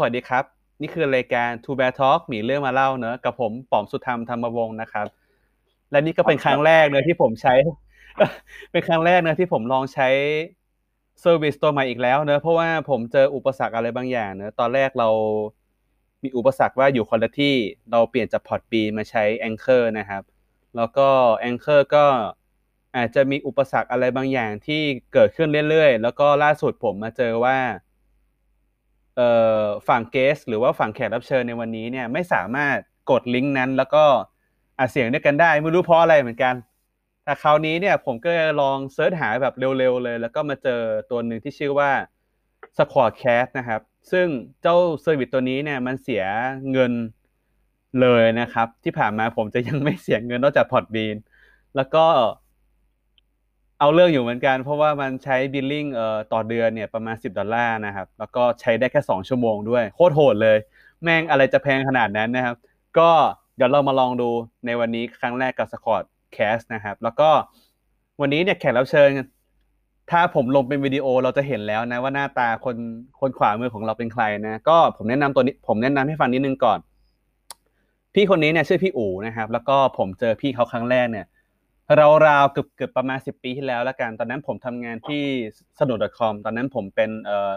สวัสดีครับ นี่คือรายการ To Bear Talk มีเรื่องมาเล่าเนอะกับผมป๋อมสุธรรมธรรมวงศ์นะครับ และนี่ก็เป็นครั้งแรกเนอะที่ผมใช้ เป็นครั้งแรกเนอะที่ผมลองใช้ service ตัวใหม่อีกแล้วเนอะเพราะว่าผมเจออุปสรรคอะไรบางอย่างเนอะตอนแรกเรามีอุปสรรคว่าอยู่คนละที่เราเปลี่ยนจาก Podbean มาใช้ Anchor นะครับ แล้วก็ Anchor ก็อาจจะมีอุปสรรคอะไรบางอย่างที่เกิดขึ้นเรื่อยๆ แล้วก็ล่าสุดผมมาเจอว่า ฝั่ง guest หรือว่าฝั่งแขกรับเชิญในวันนี้เนี่ยไม่สามารถกดลิงก์นั้น แล้วก็อัดเสียงด้วยกันได้ไม่รู้เพราะอะไรเหมือนกันแต่คราวนี้เนี่ยผมก็ลอง search หาแบบเร็วๆเลย แล้วก็มาเจอตัวหนึ่งที่ชื่อว่า SquadCast นะครับ ซึ่งเจ้า service ตัวนี้เนี่ยมันเสียเงินเลยนะครับ ที่ผ่านมาผมจะยังไม่เสียเงินนอกจาก Podbeanแล้วก็ เอาเรื่องอยู่เหมือนกัน เพราะว่ามันใช้บิลลิ่งเอ่อต่อเดือนเนี่ยประมาณ 10 ดอลลาร์นะครับ แล้วก็ใช้ได้แค่ 2 ชั่วโมงด้วย โคตรโหดเลย แม่งอะไรจะแพงขนาดนั้นนะครับ ก็เดี๋ยวเรามาลองดูในวันนี้ครั้งแรกกับ Squad Cast นะครับ แล้วก็วันนี้เนี่ยแขกรับเชิญ ถ้าผมลงเป็นวิดีโอเราจะเห็นแล้วนะว่าหน้าตาคนคนขวามือของเราเป็นใครนะ ก็ผมแนะนำตัวนี้ผมแนะนำให้ฟังนิดนึงก่อน พี่คนนี้เนี่ยชื่อพี่อู๋นะครับ แล้วก็ผมเจอพี่เขาครั้งแรกเนี่ย ราวๆเกือบเกือบประมาณสิบปีที่แล้วล้วกัน ตอนนั้นผมทำงานที่สนุก .com ตอนนั้นผมเป็นเอ่อ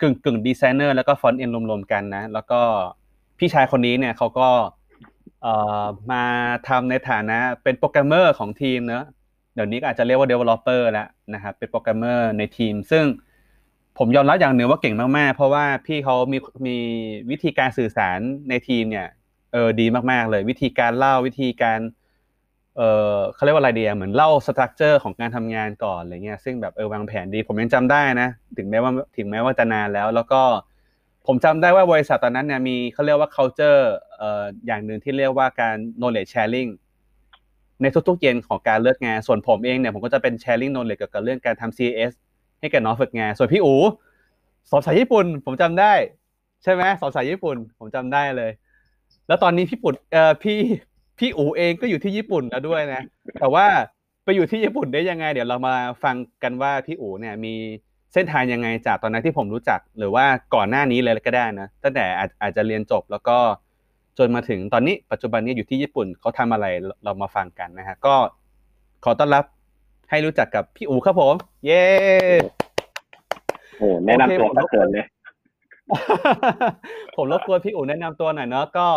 กึ่งกึ่งดีไซเนอร์แล้วก็ front-end รวมๆกันนะ แล้วก็พี่ชายคนนี้เนี่ยเขาก็เอ่อมาทำในฐานะเป็นโปรแกรมเมอร์ของทีมเนอะเดี๋ยวนี้อาจจะเรียกว่า developer แล้วนะครับเป็นโปรแกรมเมอร์ในทีม ซึ่งผมยอมรับอย่างหนึ่งว่าเก่งมากๆ เพราะว่าพี่เขามีมีวิธีการสื่อสารในทีมเนี่ยเออดีมากๆเลย วิธีการเล่าวิธีการ เออเขาเรียกว่าอะไรดียเหมือนเล่าสตรัคเจอร์ของการทำงานก่อนอะไรเงี้ยซึ่งแบบเออวางแผนดี ผมยังจำได้นะ ถึงแม้ว่าถึงแม้ว่าจะนานแล้ว แล้วก็ผมจำได้ว่าบริษัทตอนนั้นเนี่ยมีเขาเรียกว่า culture เอ่ออย่างหนึ่งที่เรียกว่าการ knowledge sharing ในทุกๆเย็นของการเลือกงาน ส่วนผมเองเนี่ยผมก็จะเป็น sharing knowledge เกี่ยวกับเรื่องการทำ CAS ให้กับน้องฝึกงาน ส่วนพี่อูสอนภาษาญี่ปุ่น ผมจำได้ ใช่ไหมสอนภาษาญี่ปุ่น ผมจำได้เลย แล้วตอนนี้พี่ปุ่นเอ่อพี่ พี่อูเองก็อยู่ที่ญี่ปุ่นแล้วด้วยนะ แต่ว่าไปอยู่ที่ญี่ปุ่นได้ยังไง เดี๋ยวเรามาฟังกันว่าพี่อูเนี่ยมีเส้นทางยังไงจากตอนนั้นที่ผมรู้จัก หรือว่าก่อนหน้านี้เลยก็ได้นะตั้งแต่อาจอาจจะเรียนจบแล้วก็จนมาถึงตอนนี้ปัจจุบันนี้อยู่ที่ญี่ปุ่นเขาทำอะไรเรามาฟังกันนะฮะก็ขอต้อนรับให้รู้จักกับพี่อูครับผม เย้โอ้แนะนำตัวโอเคผมก็เกินเลยผมรบกวนพี่อูแนะนำตัวหน่อยเนาะก็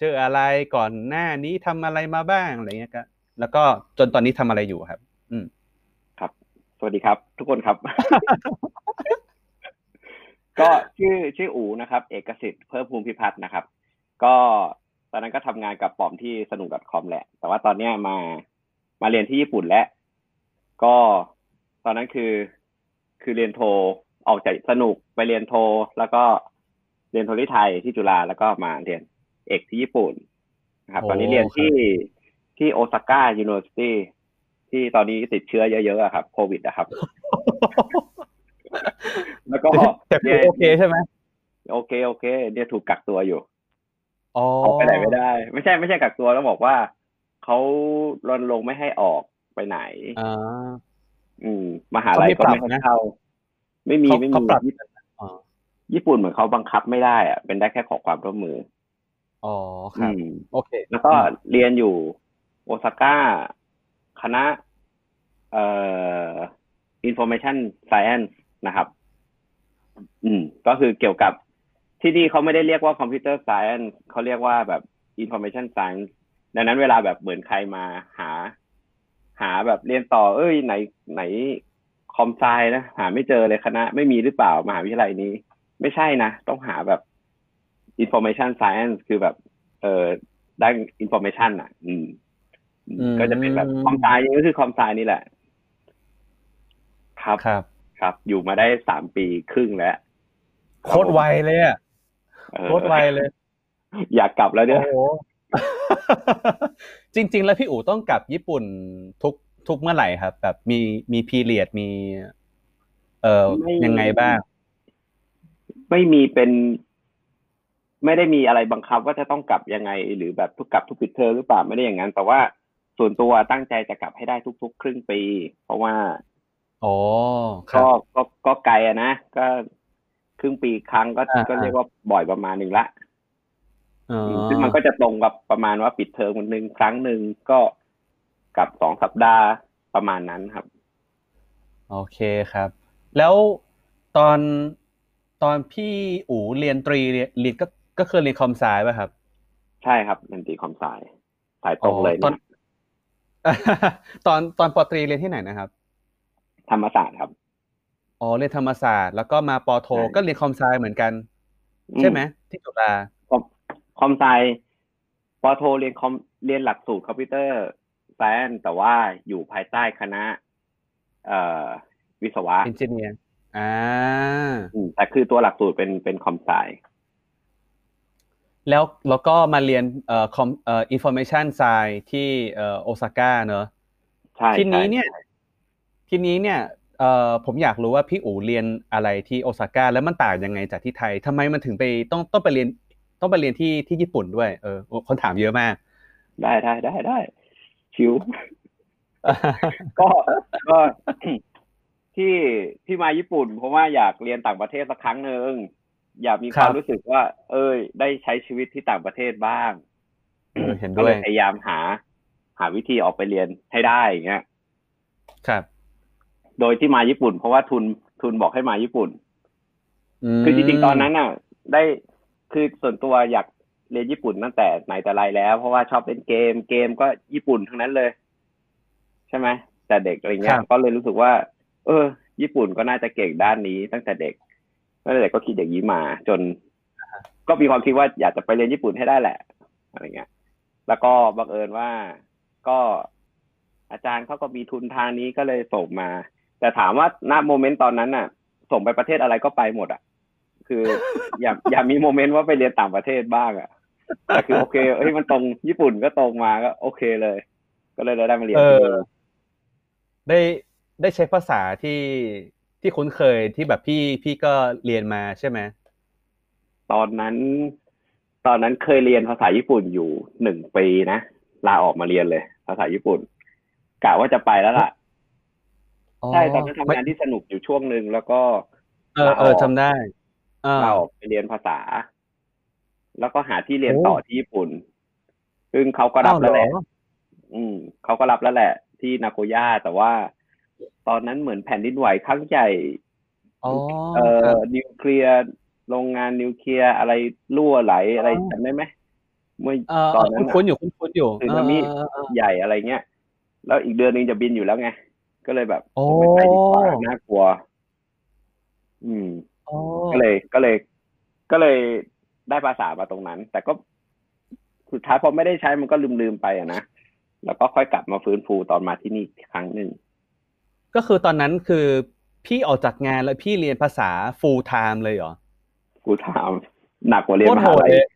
ชื่ออะไรก่อนหน้านี้ทำอะไรมาบ้างอะไรเงี้ยก็แล้วก็จนตอนนี้ทำอะไรอยู่ครับ อืมครับ สวัสดีครับ ทุกคนครับ ก็ชื่อชื่ออูนะครับ เอกสิทธิ์เพิ่มภูมิพิพัฒน์นะครับ ก็ตอนนั้นก็ทำงานกับปอมที่สนุก .com แหละ แต่ว่าตอนเนี้ยมามาเรียนที่ญี่ปุ่นแล้วก็ตอนนั้นคือ คือเรียนโทออกจากสนุกไปเรียนโท แล้วก็เรียนโทที่ไทยที่จุฬาแล้วก็มาเรียน เอกที่ญี่ปุ่นนะครับตอนนี้เรียนที่ที่โอซาก้า University ที่ตอนนี้ติดเชื้อเยอะๆอะครับโควิดอะครับ แล้วก็แต่พี่โอเคใช่ไหมโอเคโอเคเนี่ยถูกกักตัวอยู่อ๋อออกไปไหนไม่ได้ ไม่ใช่ไม่ใช่กักตัวต้องบอกว่าเขารณรงค์ไม่ให้ออกไปไหนอ่าอืมมหาลัยก็ไม่ให้เข้าไม่มีเขาไม่มีเขาปรับญี่อ๋อญี่ปุ่นเหมือนเขาบังคับไม่ได้อะเป็นได้แค่ขอความร่วมมือ อ๋อครับอืมโอเค แล้วก็เรียนอยู่โอซาก้า คณะ เอ่อ information science นะครับ อืม ก็คือเกี่ยวกับที่นี่เขาไม่ได้เรียกว่า computer science เขาเรียกว่าแบบ information science ดังนั้นเวลาแบบเหมือนใครมาหา หาแบบเรียนต่อ เอ้ย ไหนไหนคอมไซนะ หาไม่เจอเลยคณะ ไม่มีหรือเปล่ามหาวิทยาลัยนี้ ไม่ใช่นะ ต้องหาแบบ information science คือแบบ เออด้าน information อะอืมอืม ก็จะเป็นแบบคอมไซนี่ก็คือคอมไซนี่แหละ ครับครับ ครับ อยู่มาได้สามปีครึ่งแล้วโคตรไวเลยอะเออโคตรไวเลย อยากกลับแล้วเนี่ยโอ้โหจริง ๆ แล้วพี่อู๋ต้องกลับญี่ปุ่นทุกทุกเมื่อไหร่ครับ แบบมีมีพีเรียดมี เอ่อไม่ยังไงบ้าง ไม่มีเป็น ไม่ได้มีอะไรบังคับว่าจะต้องกลับยังไง หรือแบบทุกกลับทุกปิดเทอมหรือเปล่าไม่ได้อย่างนั้น แต่ว่าส่วนตัวตั้งใจจะกลับให้ได้ทุก ๆ ครึ่งปี เพราะว่าอ๋อครัก็บก็ก็ไกลอะนะก็คือรึ่งปีครั้งก็อ่าก็เรียกว่าบ่อยประมาณหนึ่งละอ๋อซึ่งมันก็จะตรงกับประมาณว่าปิดเทอมวันหนึ่งครั้งหนึ่งก็กับสองสัปดาห์ประมาณนั้นครับ โอเคครับ แล้วตอนตอนพี่อู๋เรียนตรีเรียนเรียนก็ ก็คือเรียน com sci ป่ะครับ ใช่ครับตอนตรี com sciสายตรงเลยตอนนะตอนตอนปอตรีเรียนที่ไหนนะครับ ธรรมศาสตร์ครับอ๋อเรียนธรรมศาสตร์แล้วก็มาปอโทใช่ก็เรียน com sci เหมือนกัน ใช่ไหมที่จุฬาคอม com sci ปอโทเรียนคอมเรียนหลักสูตรคอมพิวเตอร์science แต่ว่าอยู่ภายใต้คณะ เอ่อวิศวะ engineer อ่าอืมแต่คือตัวหลักสูตรเป็นเป็น com sci แล้วแล้วก็มาเรียนเอ่อคอมเอ่อ information sci ที่เอ่อโอซาก้าเนอะใช่ทีนี้ใช่เนี่ยทีนี้เนี่ยเอ่อผมอยากรู้ว่าพี่อู๋เรียนอะไรที่โอซาก้าแล้วมันต่างยังไงจากที่ไทยทำไมมันถึงไปต้องต้องไปเรียนต้องไปเรียนที่ที่ญี่ปุ่นด้วยเออคนถามเยอะมาก ได้ได้ได้ได้ชิวก็ก็ที่ที่มาญี่ปุ่น เพราะว่าอยากเรียนต่างประเทศสักครั้งหนึ่ง อยากมีคครัวาบมรู้สึกว่า เอ้ย ได้ใช้ชีวิตที่ต่างประเทศบ้างเออเห็นก็ด้วเลยยพยายามหา หาวิธีออกไปเรียนให้ได้อย่างเงี้ยครับ โดยที่มาญี่ปุ่น เพราะว่าทุนทุนบอกให้มาญี่ปุ่นมคือจริงๆตอนนั้นน่ะ ได้คือส่วนตัวอยากเรียนญี่ปุ่นตั้งแต่ไหนแต่ไรแล้ว เพราะว่าชอบเล่นเกม เกมก็ญี่ปุ่นทั้งนั้นเลย ใช่ไหมแต่เด็กอะไรเงี้คยรับก็เลยรู้สึกว่า เออ ญี่ปุ่นก็น่าจะเก่งด้านนี้ตั้งแต่เด็ก ตั้งแต่เด็กก็คิดอย่างนี้มาจน ก็มีความคิดว่าอยากจะไปเรียนญี่ปุ่นให้ได้แหละอะไรเงี้ย แล้วก็บังเอิญว่าก็อาจารย์เขาก็มีทุนทางนี้ก็เลยส่งมา แต่ถามว่าณโมเมนต์ตอนนั้นน่ะ ส่งไปประเทศอะไรก็ไปหมดอะ คือ อย่าอย่ามีโมเมนต์ว่าไปเรียนต่างประเทศบ้างอะแต่คือโอเคเอ้ยมันตรงญี่ปุ่นก็ตรงมาก็ โอเคเลย ก็เลยได้มาเรียนเอที่อนี่ได้ได้ใช้ภาษาที่ ที่คุ้นเคยที่แบบพี่พี่ก็เรียนมาใช่ไหมตอนนั้น ตอนนั้นเคยเรียนภาษาญี่ปุ่นอยู่หนึ่งปีนะลาออกมาเรียนเลย ภาษาญี่ปุ่นกะว่าจะไปแล้วล่ะใช่ตอนนั้นทำงานที่สนุกอยู่ช่วงหนึ่งแล้วก็เออเออจำได้อ่าเราออกไปเรียนภาษา แล้วก็หาที่เรียนโอ้ต่อที่ญี่ปุ่น ซึ่งเขาก็รับแล้วแหละอ้าวเรออืมเขาก็รับแล้วแหละ ที่นาโกย่าแต่ว่า ตอนนั้นเหมือนแผ่นดินไหวครั้งใหญ่อ๋อเอ่ครัอบนิวเคลียร์โรงงานนิวเคลียร์อะไรรั่วไหลอะไรอ๋อจำได้ไหมเมื่อเออตอนนั้นคุ้นน่ะๆอยู่คุ้นๆอยู่สึนามิเออเออเออใหญ่อะไรเงี้ยแล้วอีกเดือนหนึงจะบินอยู่แล้วไงก็เลยแบบโอ้ไม่ไปดีกว่าน่ากลัว อืมอ๋อก็เลยก็เลย ก็เลยได้ภาษามาตรงนั้น แต่ก็สุดท้ายพอไม่ได้ใช้มันก็ลืมลืมๆไปอะนะแล้วก็ค่อยกลับมาฟื้นฟูตอนมาที่นี่อีกครั้งหนึ่ง ก็คือตอนนั้นคือพี่ออกจากงานแล้วพี่เรียนภาษา full time เลยเหรอกูถามหนักกว่าเรียนโคตมรโหหาดลัยเลย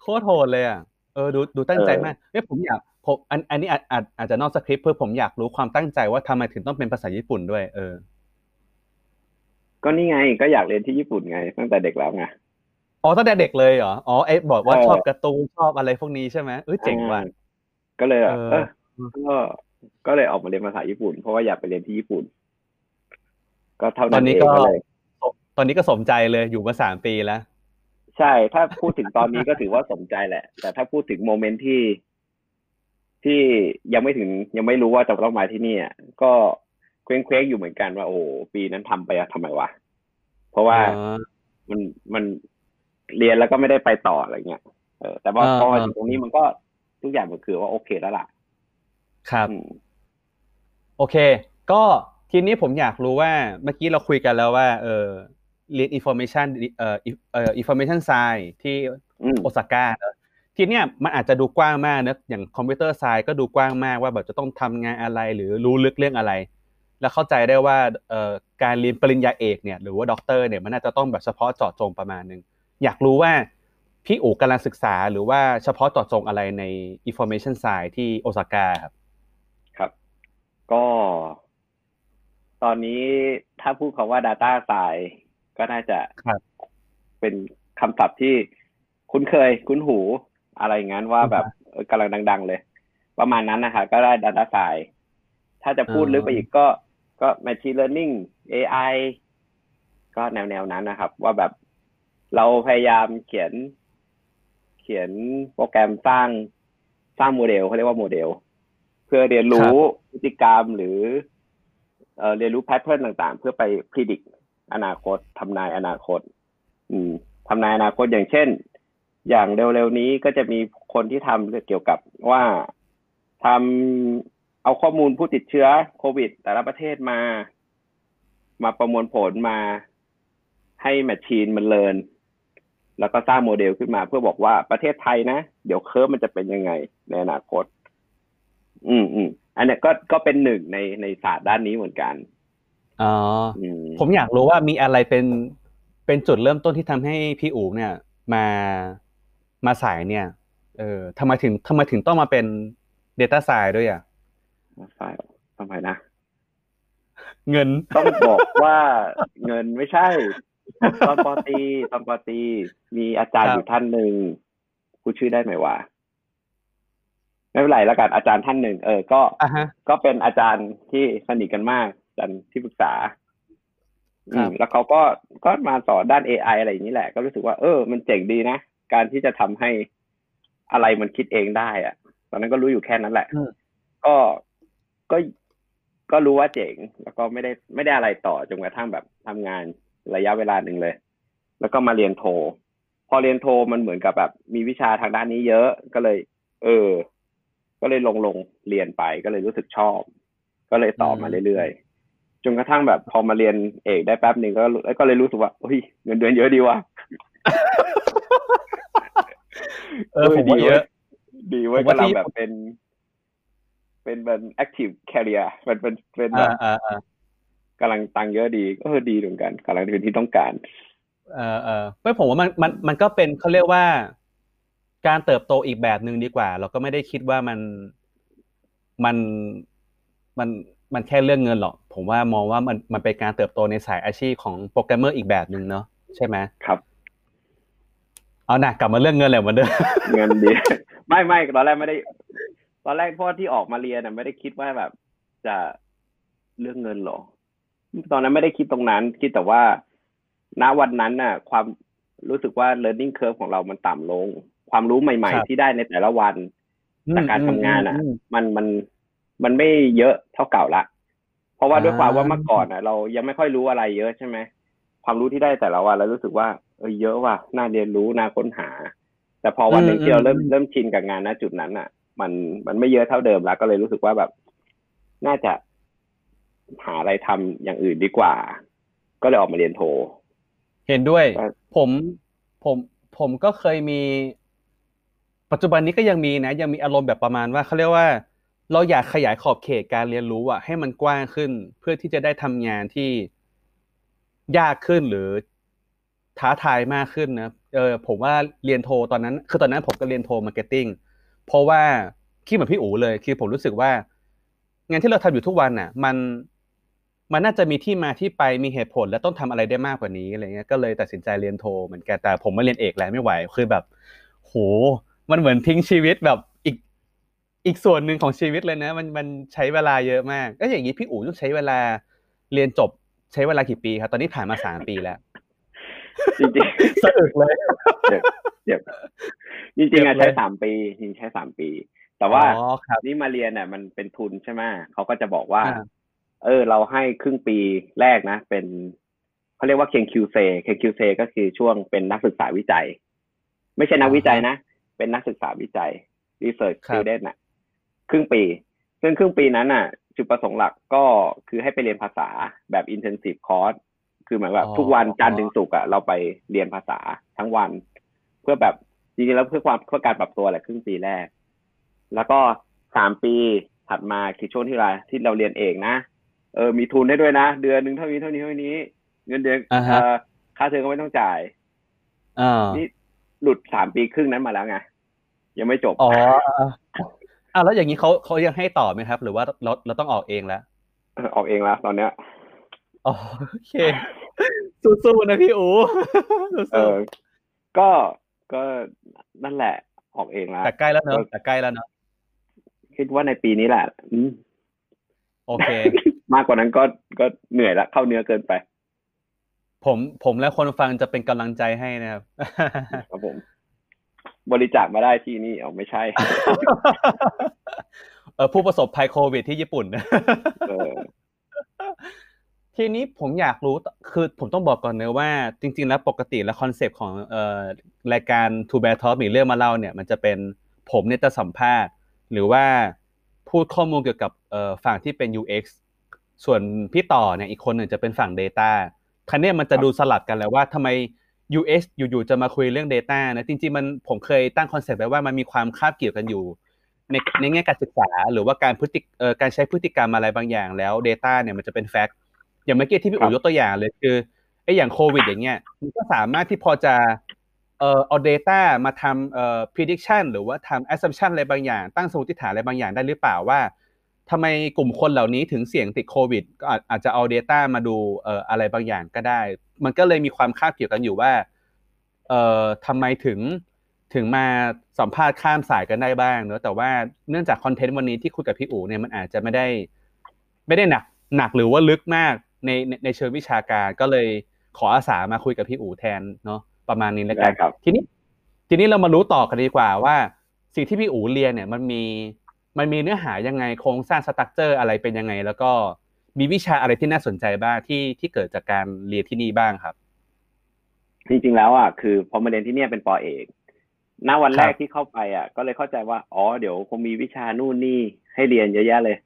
โคตรโหดเลยอะเออดูดูตั้งใจเออมากเนี่ยผมอยากผมอันอันนี้อาจอาจอาจจะนอกสคริปต์เพื่อผมอยากรู้ความตั้งใจว่าทำไมถึงต้องเป็นภาษาญี่ปุ่นด้วย เออ ก็นี่ไงก็อยากเรียนที่ญี่ปุ่นไง ตั้งแต่เด็กแล้วไงอ๋อตั้งแต่เด็กเลยเหรออ๋อไอ้บอกว่าเออชอบการ์ตูนชอบอะไรพวกนี้ใช่ไหมเอ้ยเจ๋งว่ะอ่าก็เลยแบบเอเอออก็ ก็เลยออกมาเรียนภาษาญี่ปุ่น เพราะว่าอยากไปเรียนที่ญี่ปุ่น ก็เท่าตอนั้นนนี้เองก็ก็เลยตอนนี้ก็สมใจเลยอยู่มาสามปีแล้ว ใช่ ถ้าพูดถึงตอนนี้ก็ถือว่าสมใจแหละ แต่ถ้าพูดถึงโมเมนต์ที่ ที่ยังไม่ถึงยังไม่รู้ว่าจะต้องมาที่นี่อะก็เคว้งเคว้งๆอยู่เหมือนกันว่า โอ้ปีนั้นทำไปอะทำไมวะเพราะว่าอ๋อมันมันเรียนแล้วก็ไม่ได้ไปต่ออะไรเงี้ยเออแต่ว่าอ่าพอมาอ่าถึงตรงนี้มันก็ทุกอย่างมันคือว่าโอเคแล้วล่ะ ครับอืมโอเค ก็ทีนี้ผมอยากรู้ว่าเมื่อกี้เราคุยกันแล้วว่า เออเรียน information เอ่อเอ่อ information science ที่อืมโอซาก้าเนอะทีเนี้ยมันอาจจะดูกว้างมากนะอย่างคอมพิวเตอร์ไซน์ก็ดูกว้างมากว่าแบบจะต้องทำงานอะไรหรือรู้ลึกเรื่องอะไร แล้วเข้าใจได้ว่าเอ่อการเรียนปริญญาเอกเนี่ยหรือว่าด็อกเตอร์เนี่ยมันน่าจะต้องแบบเฉพาะเจาะจงประมาณนึงอยากรู้ว่าพี่อู๋กำลังศึกษาหรือว่าเฉพาะเจาะจงอะไรใน information science ที่โอซาก้าครับครับ ก็ตอนนี้ถ้าพูดคำว่า Data Science ก็น่าจะครับเป็นคำศัพท์ที่คุ้นเคยคุ้นหูอะไรอย่างนั้นว่าแบบเออกำลังดัง ๆ เลย ประมาณนั้นนะคะก็ได้ Data Science ถ้าจะพูดอ่าลึกไปอีกก็ก็ Machine Learning AI ก็แนวแนวนั้นนะครับ ว่าแบบเราพยายามเขียน เขียนโปรแกรมสร้างสร้างโมเดลเขาเรียกว่าโมเดลเพื่อเรียนรู้พฤติกรรมหรือเอ่อเรียนรู้ pattern ต่างๆ เพื่อไปพิจิตรอนาคตทำนายอนาคต อืมทำนายอนาคตอย่างเช่น อย่างเร็วๆนี้ก็จะมีคนที่ทำเกี่ยวกับว่าทำเอาข้อมูลผู้ติดเชื้อโควิด แต่ละประเทศมา มาประมวลผลมาให้ machine มัน learn แล้วก็สร้างโมเดลขึ้นมาเพื่อบอกว่าประเทศไทยนะ เดี๋ยว curve มันจะเป็นยังไงในอนาคต อืมอืมอันนี้ก็ก็เป็นหนึ่งในในศาสตร์ด้านนี้เหมือนกันอ๋ออืมผมอยากรู้ว่ามีอะไรเป็นเป็นจุดเริ่มต้นที่ทำให้พี่อู๋เนี่ย มามาสายเนี่ย เออทำไมถึงทำไมถึงต้องมาเป็น Data s c i e n c e ด้วยอะไฟล์ทำไมนะ เงินต้องบอกว่าเงินไม่ใช่ ตอนปอตรีตอนปอตรีมีอาจารย์ครับอยู่ท่านหนึ่งกูชื่อได้ไหมวะ ไม่เป็นไรแล้วกันอาจารย์ท่านหนึ่งเออก็อะฮะก็เป็นอาจารย์ที่สนิทกันมากอาจารย์ที่ปรึกษาครัอืบมแล้วเขาก็ก็มาสอนด้าน AI อะไรอย่างนี้แหละ ก็รู้สึกว่าเออ มันเจ๋งดีนะ การที่จะทำให้อะไรมันคิดเองได้อะตอนนั้นก็รู้อยู่แค่นั้นแหละอืมก็ก็ก็รู้ว่าเจ๋ง แล้วก็ไม่ได้ไม่ได้อะไรต่อจนกระทั่งแบบทำงานระยะเวลาหนึ่งเลย แล้วก็มาเรียนโท พอเรียนโทมันเหมือนกับแบบ มีวิชาทางด้านนี้เยอะก็เลย เออ ก็เลยลงลงเรียนไปก็เลยรู้สึกชอบ ก็เลยต่อมาเรื่อยๆจนกระทั่งแบบพอมาเรียนเอกได้แป๊บหนึ่งก็ก็เลยรู้สึกว่าเฮ้ยเงินเดือนเยอะดีว่ะเออผมว่าเยอะดีเว้ยผมว่ากำลังที่แบบเป็น เป็นเป็น active career มันเป็นเป็นแบอ่าบอ่าอ่ากำลังตังค์เยอะดีก็เออดีเหมือนกันกำลังเป็นที่ต้องการ เออเออไม่ผมว่ามันมันมันก็เป็นเขาเรียกว่า การเติบโตอีกแบบหนึ่งดีกว่า เราก็ไม่ได้คิดว่ามันมันมันมันแค่เรื่องเงินหรอกผมว่ามองว่ามันมันเป็นการเติบโตในสายอาชีพของโปรแกรมเมอร์อีกแบบหนึ่งเนาะใช่ไหมครับ เอาหนักกลับมาเรื่องเงินแหละเหมือนเดิมเงินดี ไม่ไม่ตอนแรกไม่ได้ ตอนแรกเพราะที่ออกมาเรียนน่ะไม่ได้คิดว่าแบบ จะเรื่องเงินหรอตอนนั้นไม่ได้คิดตรงนั้น คิดแต่ว่า ณวันนั้นน่ะ ความรู้สึกว่า learning curve ของเรามันต่ำลง ความรู้ใหม่ครับๆที่ได้ในแต่ละวันจากการทำงานอะมมันมันมันไม่เยอะเท่าเก่าละ เพราะว่าด้วยอ่าความว่าเมื่อก่อนอะ เรายังไม่ค่อยรู้อะไรเยอะใช่ไหมความรู้ที่ได้แต่ละวันแล้วรู้สึกว่าเออเยอะว่ะน่าเรียนรู้น่าค้นหา แต่พอวันหนึ่งที่เราเริ่มเริ่มชินกับงานณจุดนั้นอะ มันมันไม่เยอะเท่าเดิมแล้ว ก็เลยรู้สึกว่าแบบ น่าจะหาอะไรทำอย่างอื่นดีกว่า ก็เลยออกมาเรียนโท เห็นด้วยครับผมผมผมก็เคยมี ปัจจุบันนี้ก็ยังมีนะยังมีอารมณ์แบบประมาณว่าเขาเรียกว่า เราอยากขยายขอบเขตการเรียนรู้อะให้มันกว้างขึ้น เพื่อที่จะได้ทำงานที่ยากขึ้นหรือท้าทายมากขึ้นนะเออผมว่าเรียนโทตอนนั้น คือตอนนั้นผมก็เรียนโท marketing เพราะว่าคิดเหมือนพี่อู๋เลย คือผมรู้สึกว่า งานที่เราทำอยู่ทุกวันน่ะ มันมันน่าจะมีที่มาที่ไปมีเหตุผลและต้องทำอะไรได้มากกว่านี้อะไรเงี้ยก็เลยตัดสินใจเรียนโทเหมือนกันแต่ผมมาเรียนเอกแล้วไม่ไหวคือแบบ โห มันเหมือนทิ้งชีวิตแบบอีกอีกส่วนหนึ่งของชีวิตเลยนะ มันมันใช้เวลาเยอะมากก็อย่างนี้พี่อู๋ต้องใช้เวลาเรียนจบใช้เวลากี่ปีครับ ตอนนี้ผ่านมาสามปีแล้วจริงสะอึกเลยๆเจ็บเจ็บจริงๆอะเจ็บเลยใช้สามปีจริงๆใช้สามปี แต่ว่าอ๋อครับนี่มาเรียนเนี่ยมันเป็นทุนใช่ไหมเขาก็จะบอกว่าอ่าเออ เราให้ครึ่งปีแรกนะ เป็นเขาเรียกว่าเคนคิวเซเคนคิวเซก็คือช่วงเป็นนักศึกษาวิจัย ไม่ใช่นักวิจัยนะ เป็นนักศึกษาวิจัย research ครับ student น่ะครึ่งปี ซึ่งครึ่งปีนั้นน่ะ จุดประสงค์หลักก็คือให้ไปเรียนภาษาแบบ intensive course คือหมายว่าทุกวันจันทร์ถึงศุกร์อะเราไปเรียนภาษาทั้งวัน เพื่อแบบจริงๆแล้วเพื่อความเพื่อการปรับตัวแหละครึ่งปีแรก แล้วก็สามปีถัดมาคือช่วงที่เราที่เราเรียนเองนะเออมีทุนให้ด้วยนะ เดือนหนึ่งเท่านี้เท่านี้เท่านี้ เงินเดือนอ่าฮะเอ่อค่าเทอมก็ไม่ต้องจ่ายอ่านี่หลุดสามปีครึ่งนั้นมาแล้วไง ยังไม่จบอ๋ออ่าแล้วอย่างนี้เขาเขายังให้ต่อไหมครับ หรือว่าเราเราต้องออกเองแล้ว ออกเองแล้วตอนเนี้ยอ๋อโอเคสู้ๆนะพี่อู๋เอสู้อก็ก็นั่นแหละ ออกเองแล้ๆวแต่ใกล้แล้วเนอะแต่ใกล้แล้วเนอะคิดว่าในปีนี้แหละอืมโอเค มากกว่านั้นก็ก็เหนื่อยละเข้าเนื้อเกินไป ผมผมและคนฟังจะเป็นกำลังใจให้นะครับ ครับผม บริจาคมาได้ที่นี่เอาไม่ใช่ เออผู้ประสบภัยโควิดที่ญี่ปุ่นเออทีนี้ผมอยากรู้คือผมต้องบอกก่อนเนอะว่า จริง ๆ แล้วปกติแล้วคอนเซปต์ของเอ่อรายการ Two Bear Talk มีเรื่องมาเล่าเนี่ย มันจะเป็นผมเนี่ยจะสัมภาษณ์ หรือว่าพูดข้อมูลเกี่ยวกับเอ่อฝั่งที่เป็น UX ส่วนพี่ต่อเนี่ยอีกคนหนึ่งจะเป็นฝั่ง Data คันเนี้ยมันจะดูสลับกันแล้วว่าทำไม UX อยู่ๆจะมาคุยเรื่อง Data นะจริงๆมันผมเคยตั้งคอนเซปต์ไว้ว่ามันมีความคาบเกี่ยวกันอยู่ ในในแง่การศึกษา หรือว่าการพฤติเอ่อการใช้พฤติกรรมอะไรบางอย่างแล้ว Data เนี่ยมันจะเป็น factอย่างเมื่อกี้ที่พี่อู๋ยกตัวอย่างเลยคือไอ้อย่างโควิด อย่างเงี้ยมันก็สามารถที่พอจะเอ่อเอา Data มาทำเอ่อ prediction หรือว่าทำ assumption อะไรบางอย่าง ตั้งสมมติฐานอะไรบางอย่างได้หรือเปล่าว่า ทำไมกลุ่มคนเหล่านี้ถึงเสี่ยงติดโควิด ก็อาจอาจจะเอา Data มาดูเอ่ออะไรบางอย่างก็ได้ มันก็เลยมีความคาบเกี่ยวกันอยู่ว่าเอ่อทำไมถึงถึงมาสัมภาษณ์ข้ามสายกันได้บ้างเนอะแต่ว่าเนื่องจากคอนเทนต์วันนี้ที่คุยกับพี่อู๋เนี่ยมันอาจจะไม่ได้ ไม่ได้หนักหนักหรือว่าลึกมากในในในเชิงวิชาการก็เลยขออาสามาคุยกับพี่อู๋แทนเนาะประมาณนี้แล้วกัได้นครับทีนี้ ทีนี้เรามารู้ต่อกันดีกว่าว่า สิ่งที่พี่อู๋เรียนเนี่ยมันมี มันมีเนื้อหายังไงโครงสร้างสตั๊กเจอร์อะไรเป็นยังไง แล้วก็มีวิชาอะไรที่น่าสนใจบ้างที่ที่เกิดจากการเรียนที่นี่บ้างครับ จริงๆแล้วอะคือพอมาเรียนที่เนี่ยเป็นปอเอกณวันแรกครับที่เข้าไปอะ ก็เลยเข้าใจว่าอ๋อเดี๋ยวคงมีวิชานู่นนี่ให้เรียนเยอะแยะเลย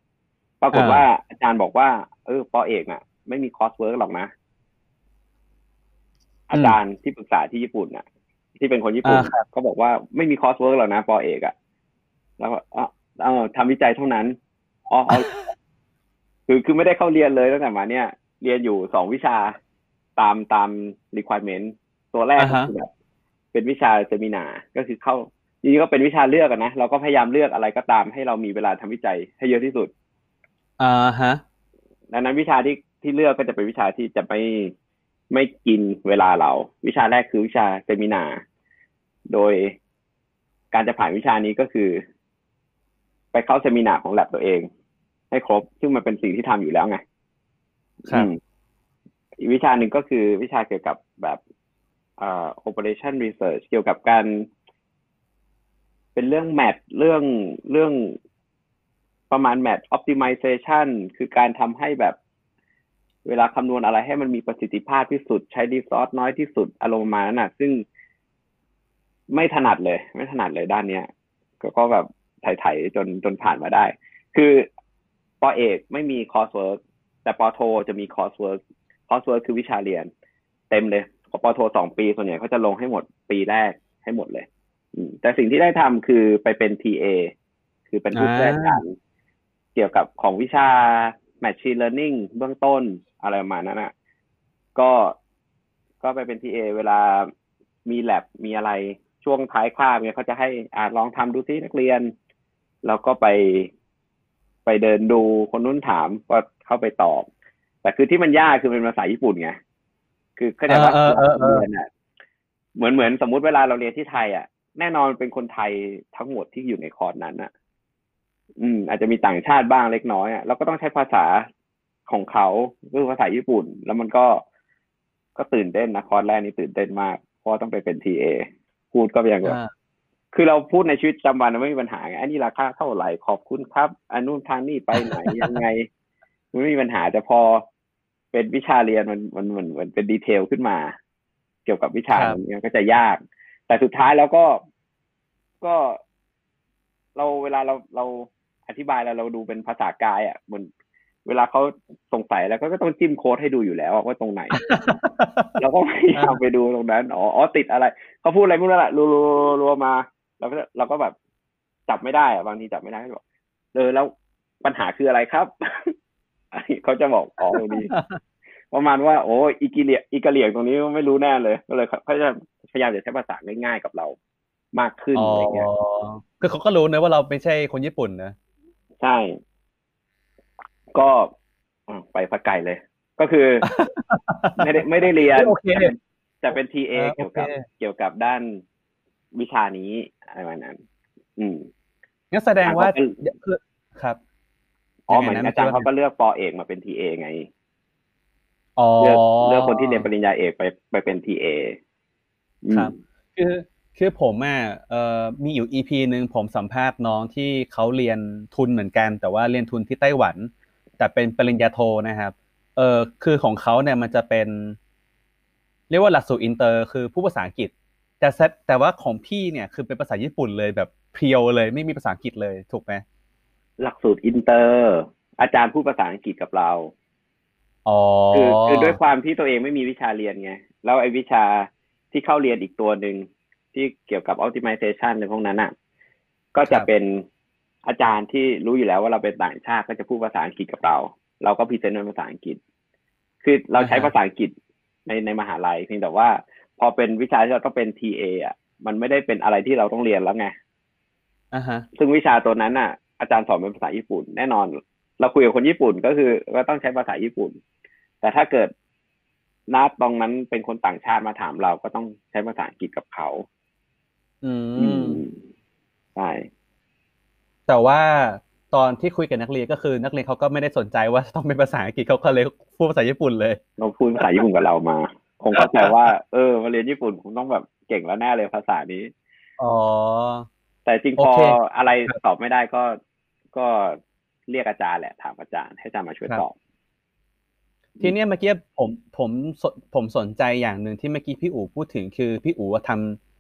ปรากฏว่าอาจารย์บอกว่าเออปอเอกน่ะ ไม่มี coursework หรอกนะ อาจารย์ที่ปรึกษาที่ญี่ปุ่นน่ะ ที่เป็นคนญี่ปุ่นอ่าครับก็บอกว่าไม่มี coursework หรอกนะปอเอกอะแล้วก็ อ๋อเอาทำวิจัยเท่านั้นอ๋ออ๋อคือคือไม่ได้เข้าเรียนเลยตั้งแต่มาเนี่ย เรียนอยู่สองวิชาตามตาม requirement ตัวแรกก็อ่าฮะคือแบบเป็นวิชา seminarก็คือเข้าจริงๆก็เป็นวิชาเลือกอะนะเราก็พยายามเลือกอะไรก็ตามให้เรามีเวลาทำวิจัยให้เยอะที่สุดอ่าฮะดังนั้นวิชาที่ที่เลือกก็จะเป็นวิชาที่จะไม่ไม่กินเวลาเรา วิชาแรกคือวิชาเซมินา โดยการจะผ่านวิชานี้ก็คือ ไปเข้าเซมินาของแลบตัวเอง ให้ครบ ซึ่งมันเป็นสิ่งที่ทำอยู่แล้วไงครับอืมอีกวิชาหนึ่งก็คือวิชาเกี่ยวกับแบบเอ่อ operation research เกี่ยวกับการ เป็นเรื่อง math เรื่องเรื่องประมาณ math optimization คือการทำให้แบบ เวลาคำนวณอะไรให้มันมีประสิทธิภาพที่สุด ใช้ resource น้อยที่สุดอารมณ์ประมาณนั้นน่ะซึ่งไม่ถนัดเลย ไม่ถนัดเลยด้านเนี้ยก็ก็แบบ ไถๆจนจนผ่านมาได้ คือปอเอกไม่มี courseworkแต่ปอโทจะมี coursework coursework คือวิชาเรียน เต็มเลยของปอโทสองปี ส่วนใหญ่เขาจะลงให้หมดปีแรกให้หมดเลยอืมแต่สิ่งที่ได้ทำคือไปเป็น TA คือเป็นผู้อ่าแทนการเกี่ยวกับของวิชา Machine Learning เบื้องต้นอะไรประมาณนั้นอะ ก็ก็ไปเป็น TA เวลามีแ a บมีอะไรช่วงท้ายคาบเนี่ยเขาจะให้อ่าลองทำดูซินักเรียน แล้วก็ไปไปเดินดูคนนู้นถามก็เข้าไปตอบ แต่คือที่มันยากคือเป็นภาษาญี่ปุ่นไงคือเข้าใจว่าเออเออเออเรียนอะเหมือนเหมือนสมมุติเวลาเราเรียนที่ไทย อะ แน่นอนเป็นคนไทยทั้งหมดที่อยู่ในคอร์สนั้นอะ อืม อาจจะมีต่างชาติบ้างเล็กน้อยอะเราก็ต้องใช้ภาษาของเขาคือภาษาญี่ปุ่น แล้วมันก็ก็ตื่นเต้นนะคอร์สแรกนี่ตื่นเต้นมาก เพราะว่าต้องไปเป็นทีเอพูดก็อย่างแบบอ่า คือเราพูดในชีวิตประจำวันเราไม่มีปัญหาไงอันนี้ราคาเท่าไหร่ขอบคุณครับ อันนู้นทางนี้ไปไหนยังไงมันไม่มีปัญหาแต่พอเป็นวิชาเรียนมันมันเหมือนเหมือนเป็นดีเทลขึ้นมา เกี่ยวกับวิชาครับนี้ก็จะยาก แต่สุดท้ายแล้วก็ก็ เราเวลาเราเราอธิบายแล้วเราดูเป็นภาษากายอะเหมือนเวลาเขาสงสัยแล้วก็ก็ต้องจิ้มโค้ดให้ดูอยู่แล้วว่าตรงไหนเราก็พยายามไปดูตรงนั้นอ๋ออ๋อติดอะไรเขาพูดอะไรไม่รู้แหละรัวรัวรัวมา เราก็เราก็แบบจับไม่ได้อะบางทีจับไม่ได้ก็บอกเออแล้วปัญหาคืออะไรครับอันนี้เขาจะบอกอ๋อตรงนี้ประมาณว่าโอ้อีกิเลียอีกะเหลียงตรงนี้ไม่รู้แน่เลยก็เลยเขาจะพยายามจะใช้ภาษาง่ายๆกับเรา มากขึ้นอ๋ออะไรเงี้ยคือเขาก็รู้นะว่าเราไม่ใช่คนญี่ปุ่นนะใช่ ก็อะไปพักไก่เลย ก็คือ ไม่ได้ไม่ได้เรียนโอเคแต่เป็นแต่เป็นทีเออ่าเกี่ยวกับโอเคเกี่ยวกับด้าน วิชานี้อะไรประมาณนั้น อืมงั้นแสดงว่าอะเขาเป็นคือครับอ๋อยังเหไงมือนนะอาจารย์เมื่อกี้เขาก็เลือกปอเอกมาเป็นทีเอไงเลือกเลือกคนที่เรียนปริญญาเอกไปไปเป็นทีเอครับ คือคือผมอะเอ่อมีอยู่อีพีหนึ่งผมสัมภาษณ์น้องที่เขาเรียนทุนเหมือนกัน แต่ว่าเรียนทุนที่ไต้หวัน แต่เป็นปริญญาโทนะครับ เออคือของเขาเนี่ยมันจะเป็น เรียกว่าหลักสูตรอินเตอร์ คือพูดภาษาอังกฤษ แต่แต่ว่าของพี่เนี่ยคือเป็นภาษาญี่ปุ่นเลยแบบ pure เลยไม่มีภาษาอังกฤษเลยถูกไหมหลักสูตรอินเตอร์ อาจารย์พูดภาษาอังกฤษกับเราคือคือด้วยความที่ตัวเองไม่มีวิชาเรียนไงแล้วไอ้วิชาที่เข้าเรียนอีกตัวหนึ่งที่เกี่ยวกับ optimization ในพวกนั้นอะ ก็จะเป็นอาจารย์ที่รู้อยู่แล้วว่าเราเป็นต่างชาติก็จะพูดภาษาอังกฤษกับเรา เราก็พิจารณาภาษาอังกฤษ คือเราใช้ภาษาอังกฤษในในมหาลัยเพียงแต่ว่า พอเป็นวิชาที่เราต้องเป็น TA อะมันไม่ได้เป็นอะไรที่เราต้องเรียนแล้วไงอ่าฮะ ซึ่งวิชาตัวนั้นอะ อาจารย์สอนเป็นภาษาญี่ปุ่น แน่นอน เราคุยกับคนญี่ปุ่นก็คือก็ต้องใช้ภาษาญี่ปุ่น แต่ถ้าเกิดนัดตรงนั้นเป็นคนต่างชาติมาถามเราก็ต้องใช้ภาษาอังกฤษกับเขา อืมใช่แต่ว่าตอนที่คุยกับนักเรียนก็คือ นักเรียนเขาก็ไม่ได้สนใจว่าต้องเป็นภาษาอังกฤษเขาก็เลยพูดภาษาญี่ปุ่นเลยเราพูดภาษาญี่ปุ่นกับเรามา คงเข้าใจว่า เออมาเรียนญี่ปุ่นคงต้องแบบเก่งแล้วแน่เลยภาษานี้ อ๋อ แต่จริงพออะไรตอบไม่ได้ก็ก็เรียกอาจารย์แหละถามอาจารย์ ให้อาจารย์มาช่วยตอบ ทีนี้เมื่อกี้ผมผมผมสนใจอย่างหนึ่งที่เมื่อกี้พี่อู๋พูดถึงคือพี่อู๋ท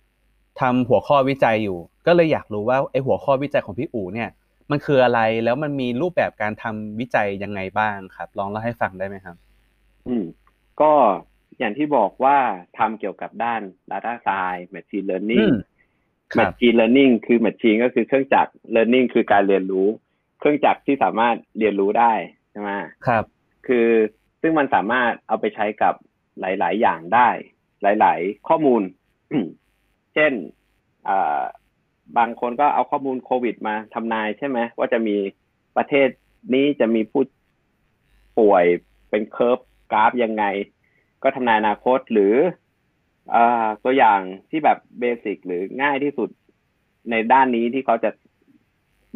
ำทำหัวข้อวิจัยอยู่ ก็เลยอยากรู้ว่าไอ้หัวข้อวิจัยของพี่อู๋เนี่ย มันคืออะไรแล้วมันมีรูปแบบการทำวิจัยยังไงบ้างครับ ลองเล่าให้ฟังได้ไหมครับ อืม ก็ อย่างที่บอกว่าทำเกี่ยวกับด้าน data science machine learning machine learning คือ machine ก็คือเครื่องจักร learning คือการเรียนรู้ เครื่องจักรที่สามารถเรียนรู้ได้ใช่ไหมครับ คือซึ่งมันสามารถเอาไปใช้กับหลาย ๆ อย่างได้ หลาย ๆ ข้อมูล เช่นบางคนก็เอาข้อมูลโควิดมาทำนายใช่ไหมว่าจะมีประเทศนี้จะมีผู้ป่วยเป็น curve กราฟยังไง ก็ทำนายอนาคตหรือตัวอย่างที่แบบ basic หรือง่ายที่สุดในด้านนี้ที่เขาจะ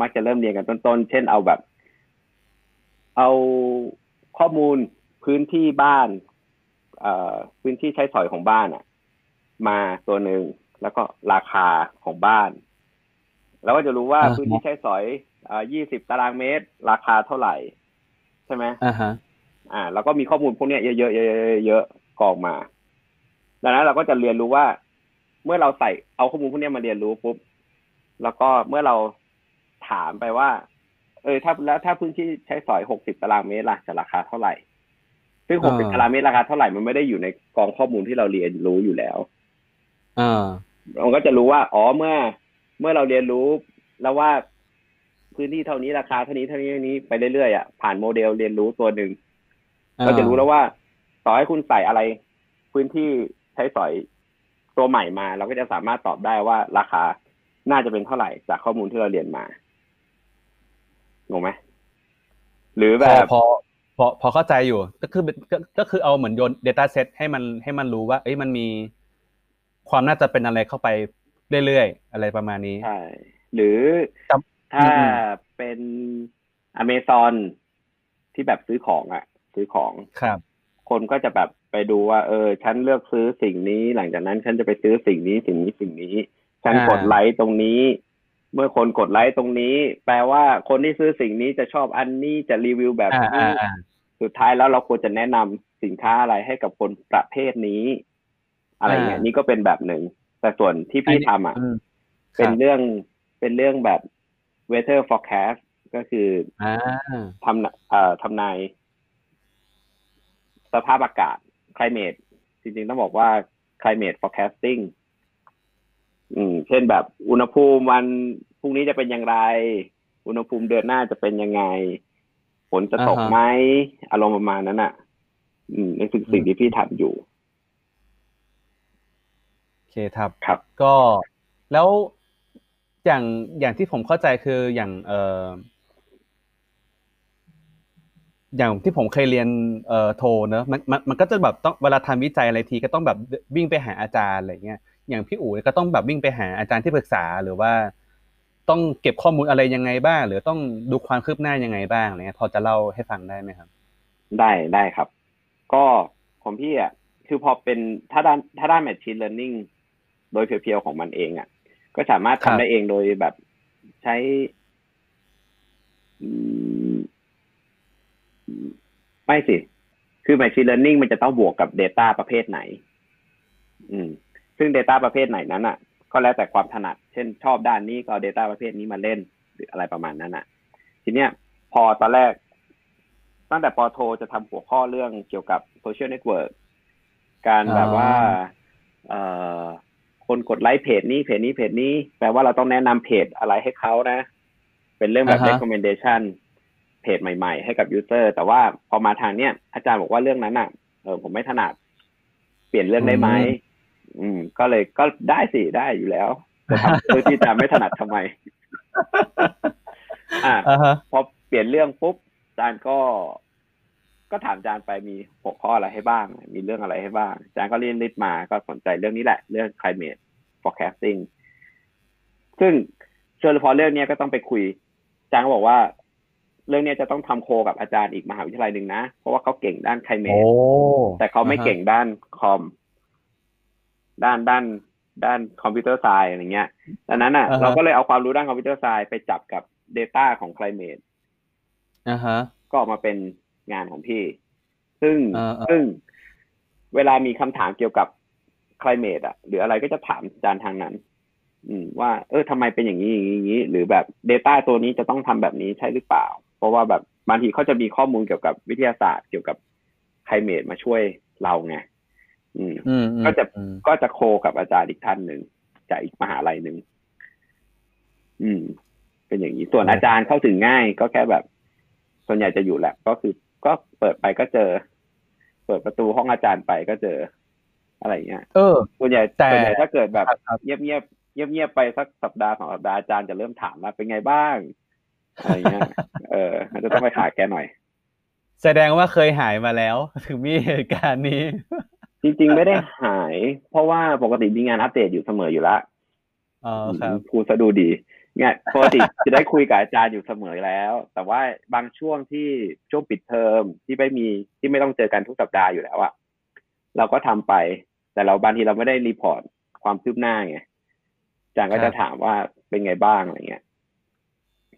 มักจะเริ่มเรียนกันต้นๆ เช่นเอาแบบ เอาข้อมูลพื้นที่บ้านเอ่อพื้นที่ใช้สอยของบ้านอะ มาตัวหนึ่งแล้วก็ราคาของบ้าน แล้วก็จะรู้ว่าพื้นที่ใช้สอยอ่ายี่สิบตารางเมตร ราคาเท่าไหร่ ใช่ไหมอ่าฮะ อ่า แล้วก็มีข้อมูลพวกนี้เยอะๆเยอะๆ กองมา ดังนั้นเราก็จะเรียนรู้ว่า เมื่อเราใส่เอาข้อมูลพวกนี้มาเรียนรู้ปุ๊บแล้วก็เมื่อเราถามไปว่า เออถ้าแล้วถ้าพื้นที่ใช้สอยหกสิบตารางเมตรล่ะจะราคาเท่าไหร่ซึ่งหกสิบตารางเมตรราคาเท่าไหร่มันไม่ได้อยู่ในกองข้อมูลที่เราเรียนรู้อยู่แล้วอ่าเราก็จะรู้ว่า อ๋อเมื่อ เมื่อเราเรียนรู้แล้วว่าพื้นที่เท่านี้ราคาเท่านี้เท่านี้เท่านี้ไปเรื่อยๆอะผ่านโมเดลเรียนรู้ตัวหนึ่งเราจะรู้แล้วว่า ต่อให้คุณใส่อะไรพื้นที่ใช้สอยตัวใหม่มา เราก็จะสามารถตอบได้ว่าราคาน่าจะเป็นเท่าไหร่จากข้อมูลที่เราเรียนมางงไหมหรือแบบพอพอพอเข้าใจอยู่ ก็คือก็ก็คือเอาเหมือนโยน Data Set ให้มันให้มันรู้ว่า เอ้ยมันมีความน่าจะเป็นอะไรเข้าไปเรื่อยๆ อะไรประมาณนี้ใช่หรือถ้าเป็นอเมซอนที่แบบซื้อของอะซื้อของครับ คนก็จะแบบไปดูว่า เออ ฉันเลือกซื้อสิ่งนี้ หลังจากนั้นฉันจะไปซื้อสิ่งนี้สิ่งนี้สิ่งนี้ ฉันกดไลค์ตรงนี้ เมื่อคนกดไลค์ตรงนี้ แปลว่าคนที่ซื้อสิ่งนี้จะชอบอันนี้จะรีวิวแบบนี้สุดท้ายแล้วเราควรจะแนะนำสินค้าอะไรให้กับคนประเภทนี้ อะไรเงี้ยนี่ก็เป็นแบบหนึ่ง แต่ส่วนที่พี่ทำอะเป็นเรื่องเป็นเรื่องแบบ weather forecast ก็คือทำเอ่อทำนาย สภาพอากาศ climate จริงๆ ต้องบอกว่า climate forecasting อืม เช่นแบบอุณหภูมิวันพรุ่งนี้จะเป็นอย่างไร อุณหภูมิเดือนหน้าจะเป็นยังไง ฝนจะตกไหมอารมณ์ประมาณนั้นอะ อืมนี่คือสิ่งที่พี่ทำอยู่โอเคครับครับ ก็แล้วอย่างอย่างที่ผมเข้าใจคืออย่างเอ่อ อย่างที่ผมเคยเรียนเอ่อโทเนอะมันมันมันก็จะแบบต้องเวลาทำวิจัยอะไรทีก็ต้องแบบวิ่งไปหาอาจารย์อะไรเงี้ยอย่างพี่อู๋ก็ต้องแบบวิ่งไปหาอาจารย์ที่ปรึกษาหรือว่า ต้องเก็บข้อมูลอะไรยังไงบ้าง หรือต้องดูความคืบหน้ายังไงบ้างอะไรเงี้ยพอจะเล่าให้ฟังได้ไหมครับ ได้ได้ครับ ก็ของพี่อะคือพอเป็นถ้าด้านถ้าด้าน machine learning โดยเพียวๆของมันเองอะ ก็สามารถครัทำบได้เองโดยแบบใช้อืม ไม่สิ คือ machine learning มันจะต้องบวกกับ data ประเภทไหน อืม ซึ่ง data ประเภทไหนนั้นอะ ก็แล้วแต่ความถนัด เช่น ชอบด้านนี้ก็เอา data ประเภทนี้มาเล่น หรืออะไรประมาณนั้นอะ ทีเนี้ย พอตอนแรก ตั้งแต่ปอโทจะทำหัวข้อเรื่องเกี่ยวกับโซเชียลเน็ตเวิร์กการแบบว่า เอ่อคนกดไลค์เพจนี้เพจนี้เพจนี้ แปลว่าเราต้องแนะนำเพจอะไรให้เขานะ เป็นเรื่องแบบอ่าฮะ recommendation เพจใหม่ๆ ให้กับ user แต่ว่าพอมาทางเนี้ยอาจารย์บอกว่าเรื่องนั้นอะเออผมไม่ถนัดเปลี่ยนเรื่องได้ไหมอืม ก็เลยก็ได้สิได้อยู่แล้วจะทำเพื่อที่จะไม่ถนัดทำไม อ่าอ่าฮะพอเปลี่ยนเรื่องปุ๊บอาจารย์ก็ ก็ถามอาจารย์ไปมีหัวข้ออะไรให้บ้าง มีเรื่องอะไรให้บ้างอาจารย์ก็เรียนริดมาก็สนใจเรื่องนี้แหละ เรื่อง climate forecasting ซึ่งเชื่อพอเรื่องเนี้ยก็ต้องไปคุยอาจารย์ก็บอกว่า เรื่องเนี้ยจะต้องทำโคกับอาจารย์อีกมหาวิทยาลัยหนึ่งนะ เพราะว่าเขาเก่งด้านโอ้ climate แต่เขาไม่เก่งด้านคอม ด้านด้านด้านคอมพิวเตอร์ไซน์อะไรเงี้ยดังนั้นอะอ่าฮะเราก็เลยเอาความรู้ด้านคอมพิวเตอร์ไซน์ไปจับกับ Data ของ climate อ่าฮะ ก็ออกมาเป็นงานของพี่ ซึ่งอ่าอ่าซึ่งเวลามีคำถามเกี่ยวกับ climate อะหรืออะไรก็จะถามอาจารย์ทางนั้น อืม ว่า เออทำไมเป็นอย่างนี้อย่างนี้อย่างนี้หรือแบบ Data ตัวนี้จะต้องทำแบบนี้ใช่หรือเปล่า เพราะว่าแบบบางทีเขาจะมีข้อมูลเกี่ยวกับวิทยาศาสตร์เกี่ยวกับ climate มาช่วยเราไงอืมอืมอืมก็จะอืมก็จะโคกับอาจารย์อีกท่านหนึ่งจากอีกมหาลัยหนึ่งอืม เป็นอย่างนี้ส่วนอาจารย์เข้าถึงง่าย ก็แค่แบบ ส่วนใหญ่จะอยู่แหละก็คือ ก็เปิดไปก็เจอ เปิดประตูห้องอาจารย์ไปก็เจออะไรอย่างเงี้ย เออ ส่วนใหญ่แต่ส่วนใหญ่ถ้าเกิดแบบครับครับเงียบเงียบเงียบเงียบๆไปสักสัปดาห์สองสัปดาห์อาจารย์จะเริ่มถามว่าเป็นไงบ้าง อะไรเงี้ย เออมันจะต้องไปหาแกหน่อย แสดงว่าเคยหายมาแล้ว ถึงมีเหตุการณ์นี้ จริงๆไม่ได้หาย เพราะว่าปกติมีงานอัปเดตอยู่เสมออยู่แล้วอ๋อครับพูดซะดูดีเนี่ยปกติจะได้คุยกับอาจารย์อยู่เสมอแล้ว แต่ว่าบางช่วงที่ช่วงปิดเทอมที่ไม่มีที่ไม่ต้องเจอกันทุกสัปดาห์อยู่แล้วอะเราก็ทำไป แต่เราบางทีเราไม่ได้รีพอร์ตความคืบหน้าไงอาจารย์ก็ครัจะบถามว่าเป็นไงบ้างอะไรเงี้ย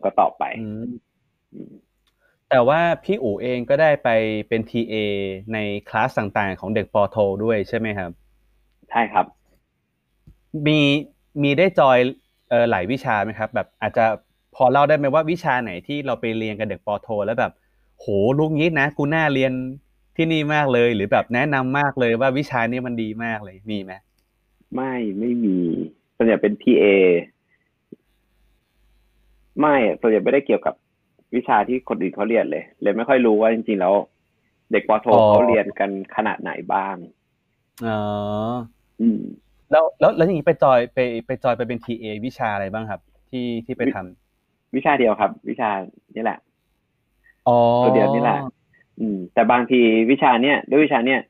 ก็ตอบไปอืมอืมแต่ว่าพี่อู๋เองก็ได้ไปเป็น TA ในคลาสต่างๆ ของเด็กปอโท ด้วยใช่ไหมครับ ใช่ครับ มีมีได้จอยเออหลายวิชาไหมครับ แบบอาจจะพอเล่าได้ไหมว่าวิชาไหนที่เราไปเรียนกับเด็กปอโท แล้วแบบ โหลูกนี้นะกูน่าเรียนที่นี่มากเลย หรือแบบแนะนำมากเลยว่าวิชานี้มันดีมากเลยมีไหมไม่ไม่มีส่วนใหญ่เป็น PA ไม่อะส่วนใหญ่ไม่ได้เกี่ยวกับวิชาที่คนอื่นเขาเรียนเลย เลยไม่ค่อยรู้ว่าจริงๆแล้ว เด็กปอโทเขาเรียนกันขนาดไหนบ้างอ๋ออืม แล้วแล้วแล้วอย่างนี้ไปจอยไปไปจอยไปเป็น TA วิชาอะไรบ้างครับ ที่ที่ไปทำวิชาเดียวครับ วิชานี่แหละอ๋อตัวเดียวนี่แหละอืม แต่บางทีวิชาเนี้ยด้วยวิชาเนี้ย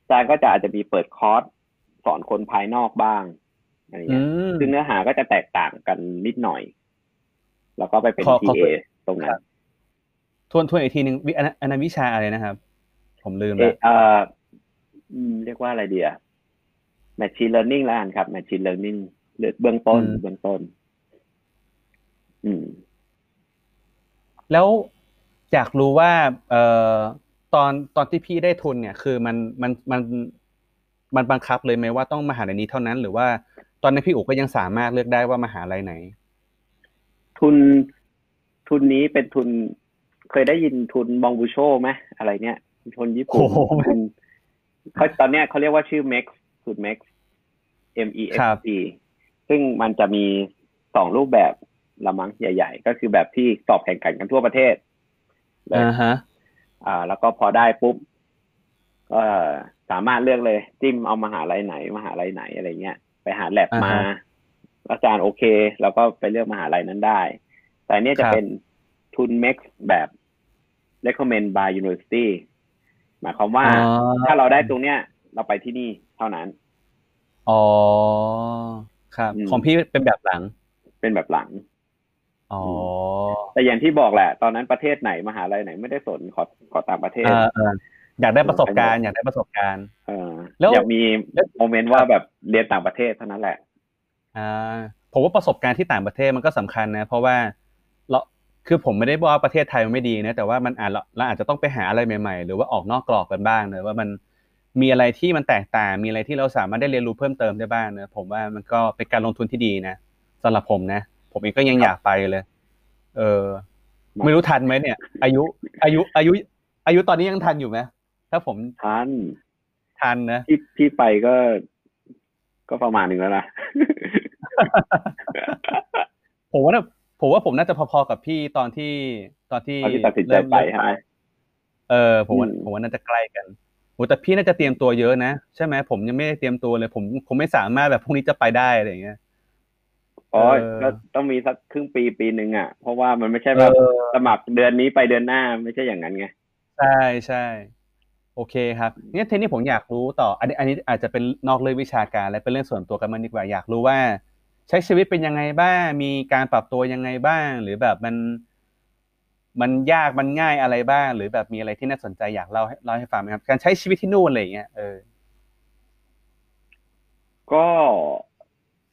อาจารย์ก็จะอาจจะมีเปิดคอร์สสอนคนภายนอกบ้างอะไรอืเงี้ยมซึ่งเนื้อหาก็จะแตกต่างกันนิดหน่อย แล้วก็ไปเป็นขอขอ TA ตรงนั้ครันบทวนทวนอีกทีหนึ่งวิอันนั้นอันนั้นวิชาอะไรนะครับ ผมลืมเอแล้วเอออืมเรียกว่าอะไรดีอะ machine learning แล้วกันครับ machine learning หรือเบื้องต้นอืมเบื้องต้น อืม แล้วอยากรู้ว่า เอ่อตอนตอนที่พี่ได้ทุนเนี่ย คือมันมันมันมันบังคับเลยไหมว่าต้องมหาลัยนี้เท่านั้น หรือว่าตอนนั้นพี่อุ๋ก็ยังสามารถเลือกได้ว่ามหาลัยไหน ทุนทุนนี้เป็นทุนเคยได้ยินทุนมองบูโชไหมอะไรเนี่ยทุนญี่ปุ่นโอ้โหทุนเขาตอนเนี้ยเขาเรียกว่าชื่อ MEX ทุน MEX M E X ครับ P ซึ่งมันจะมีสองรูปแบบละมั้งใหญ่ ๆ ก็คือแบบที่สอบแข่งขันกันทั่วประเทศเลยอ่าฮะอ่าแล้วก็พอได้ปุ๊บก็สามารถเลือกเลย จิ้มเอามหาลัยไหนมหาลัยไหนอะไรเงี้ย ไปหาแลบอ่าฮะมา อาจารย์โอเคแล้วก็ไปเลือกมหาลัยนั้นได้ แต่อันเนี้ยจะครับเป็นทุน MEX แบบ recommend by university หมายความว่าอ๋อถ้าเราได้ตรงเนี้ย เราไปที่นี่เท่านั้น อ๋อ ครับอืมของพี่เป็นแบบหลัง เป็นแบบหลัง อ๋อ แต่อย่างที่บอกแหละ ตอนนั้นประเทศไหนมหาลัยไหนไม่ได้สนขอขอต่างประเทศอ่าอ่าอยากได้ประสบการณ์ อยากได้ประสบการณ์ เออแล้วอยากมีแล้วโมเมนต์ว่าแบบเรียนต่างประเทศเท่านั้นแหละอ่า ผมว่าประสบการณ์ที่ต่างประเทศมันก็สำคัญนะ เพราะว่าเราคือผมไม่ได้บอกว่าประเทศไทยมันไม่ดีนะแต่ว่ามันอาจเราอาจจะต้องไปหาอะไรใหม่ๆ หรือว่าออกนอกกรอบกันบ้างเนอะว่ามันมีอะไรที่มันแตกต่างมีอะไรที่เราสามารถได้เรียนรู้เพิ่มเติมได้บ้างเนอะผมว่ามันก็เป็นการลงทุนที่ดีนะสำหรับผมนะ ผมเองก็ยังอยากไปเลย เออ ไม่รู้ทันไหมเนี่ย อายุ อายุ อายุ อายุตอนนี้ยังทันอยู่ไหมถ้าผมทันทันนะที่พี่ไปก็ก็ประมาณหนึ่งแล้วนะ ผมว่าน่ะผมว่าผมน่าจะพอๆกับพี่ตอนที่ตอนที่ตอนที่ตัดสินใจเริ่มไปใช่ไหมเออผมว่าอืมผมว่าน่าจะใกล้กันโหแต่พี่น่าจะเตรียมตัวเยอะนะใช่ไหมผมยังไม่ได้เตรียมตัวเลย ผมผมไม่สามารถแบบพรุ่งนี้จะไปได้อะไรอย่างเงี้ยอ๋อเออก็ต้องมีสักครึ่งปีปีหนึ่งอะ เพราะว่ามันไม่ใช่แบบเออสมัครเดือนนี้ไปเดือนหน้าไม่ใช่อย่างนั้นไงใช่ใช่โอเคครับเนี่ยทีนี้ผมอยากรู้ต่อ อันนี้อันนี้อาจจะเป็นนอกเรื่องวิชาการและเป็นเรื่องส่วนตัวกันมันดีกว่าอยากรู้ว่า ใช้ชีวิตเป็นยังไงบ้าง มีการปรับตัวยังไงบ้าง หรือแบบมัน มันยากมันง่ายอะไรบ้าง หรือแบบมีอะไรที่น่าสนใจอยากเล่าให้เล่าให้ฟังไหมครับ การใช้ชีวิตที่นู่นอะไรอย่างเงี้ยเออ ก็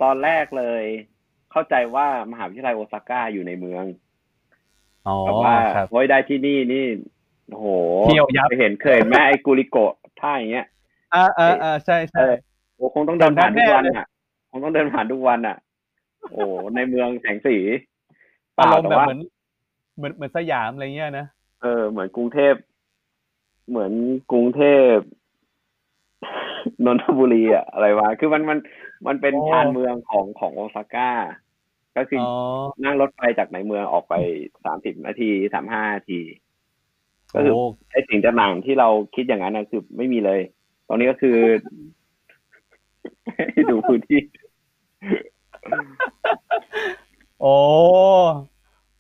ตอนแรกเลย เข้าใจว่ามหาวิทยาลัยโอซาก้าอยู่ในเมืองอ๋อแบบว่าครับโอ้ยได้ที่นี่นี่โอ้โหเที่ยวยับเคยเห็นเคยเห็นแม่ไอ้กูริโกะท่าอย่างเงี้ยอ่าอ่าอ่าใช่เอใช่อโอ้คงต้องเดินผ่านทุกวันจำได้แน่เลยอะ คงต้องเดินผ่านทุกวันอะ โอ้ในเมืองแสงสีเปอาล่ารมณ์แต่แบบว่าเหมือนเหมือนเหมือนสยามอะไรเงี้ยนะเออเหมือนกรุงเทพ เหมือนกรุงเทพนนทบุรีอะอะไรวะ คือมันมันมันเป็นโอ้ชานเมืองของของโอซาก้า ก็คืออ๋ออนั่งรถไฟจากในเมืองออกไปสามสิบนาทีสามห้านาที ก็คือโอ้ไอ้สิ่งต่างๆที่เราคิดอย่างนั้นนะคือไม่มีเลยตรงนี้ก็คือให้ดูพื้นที่ โอ้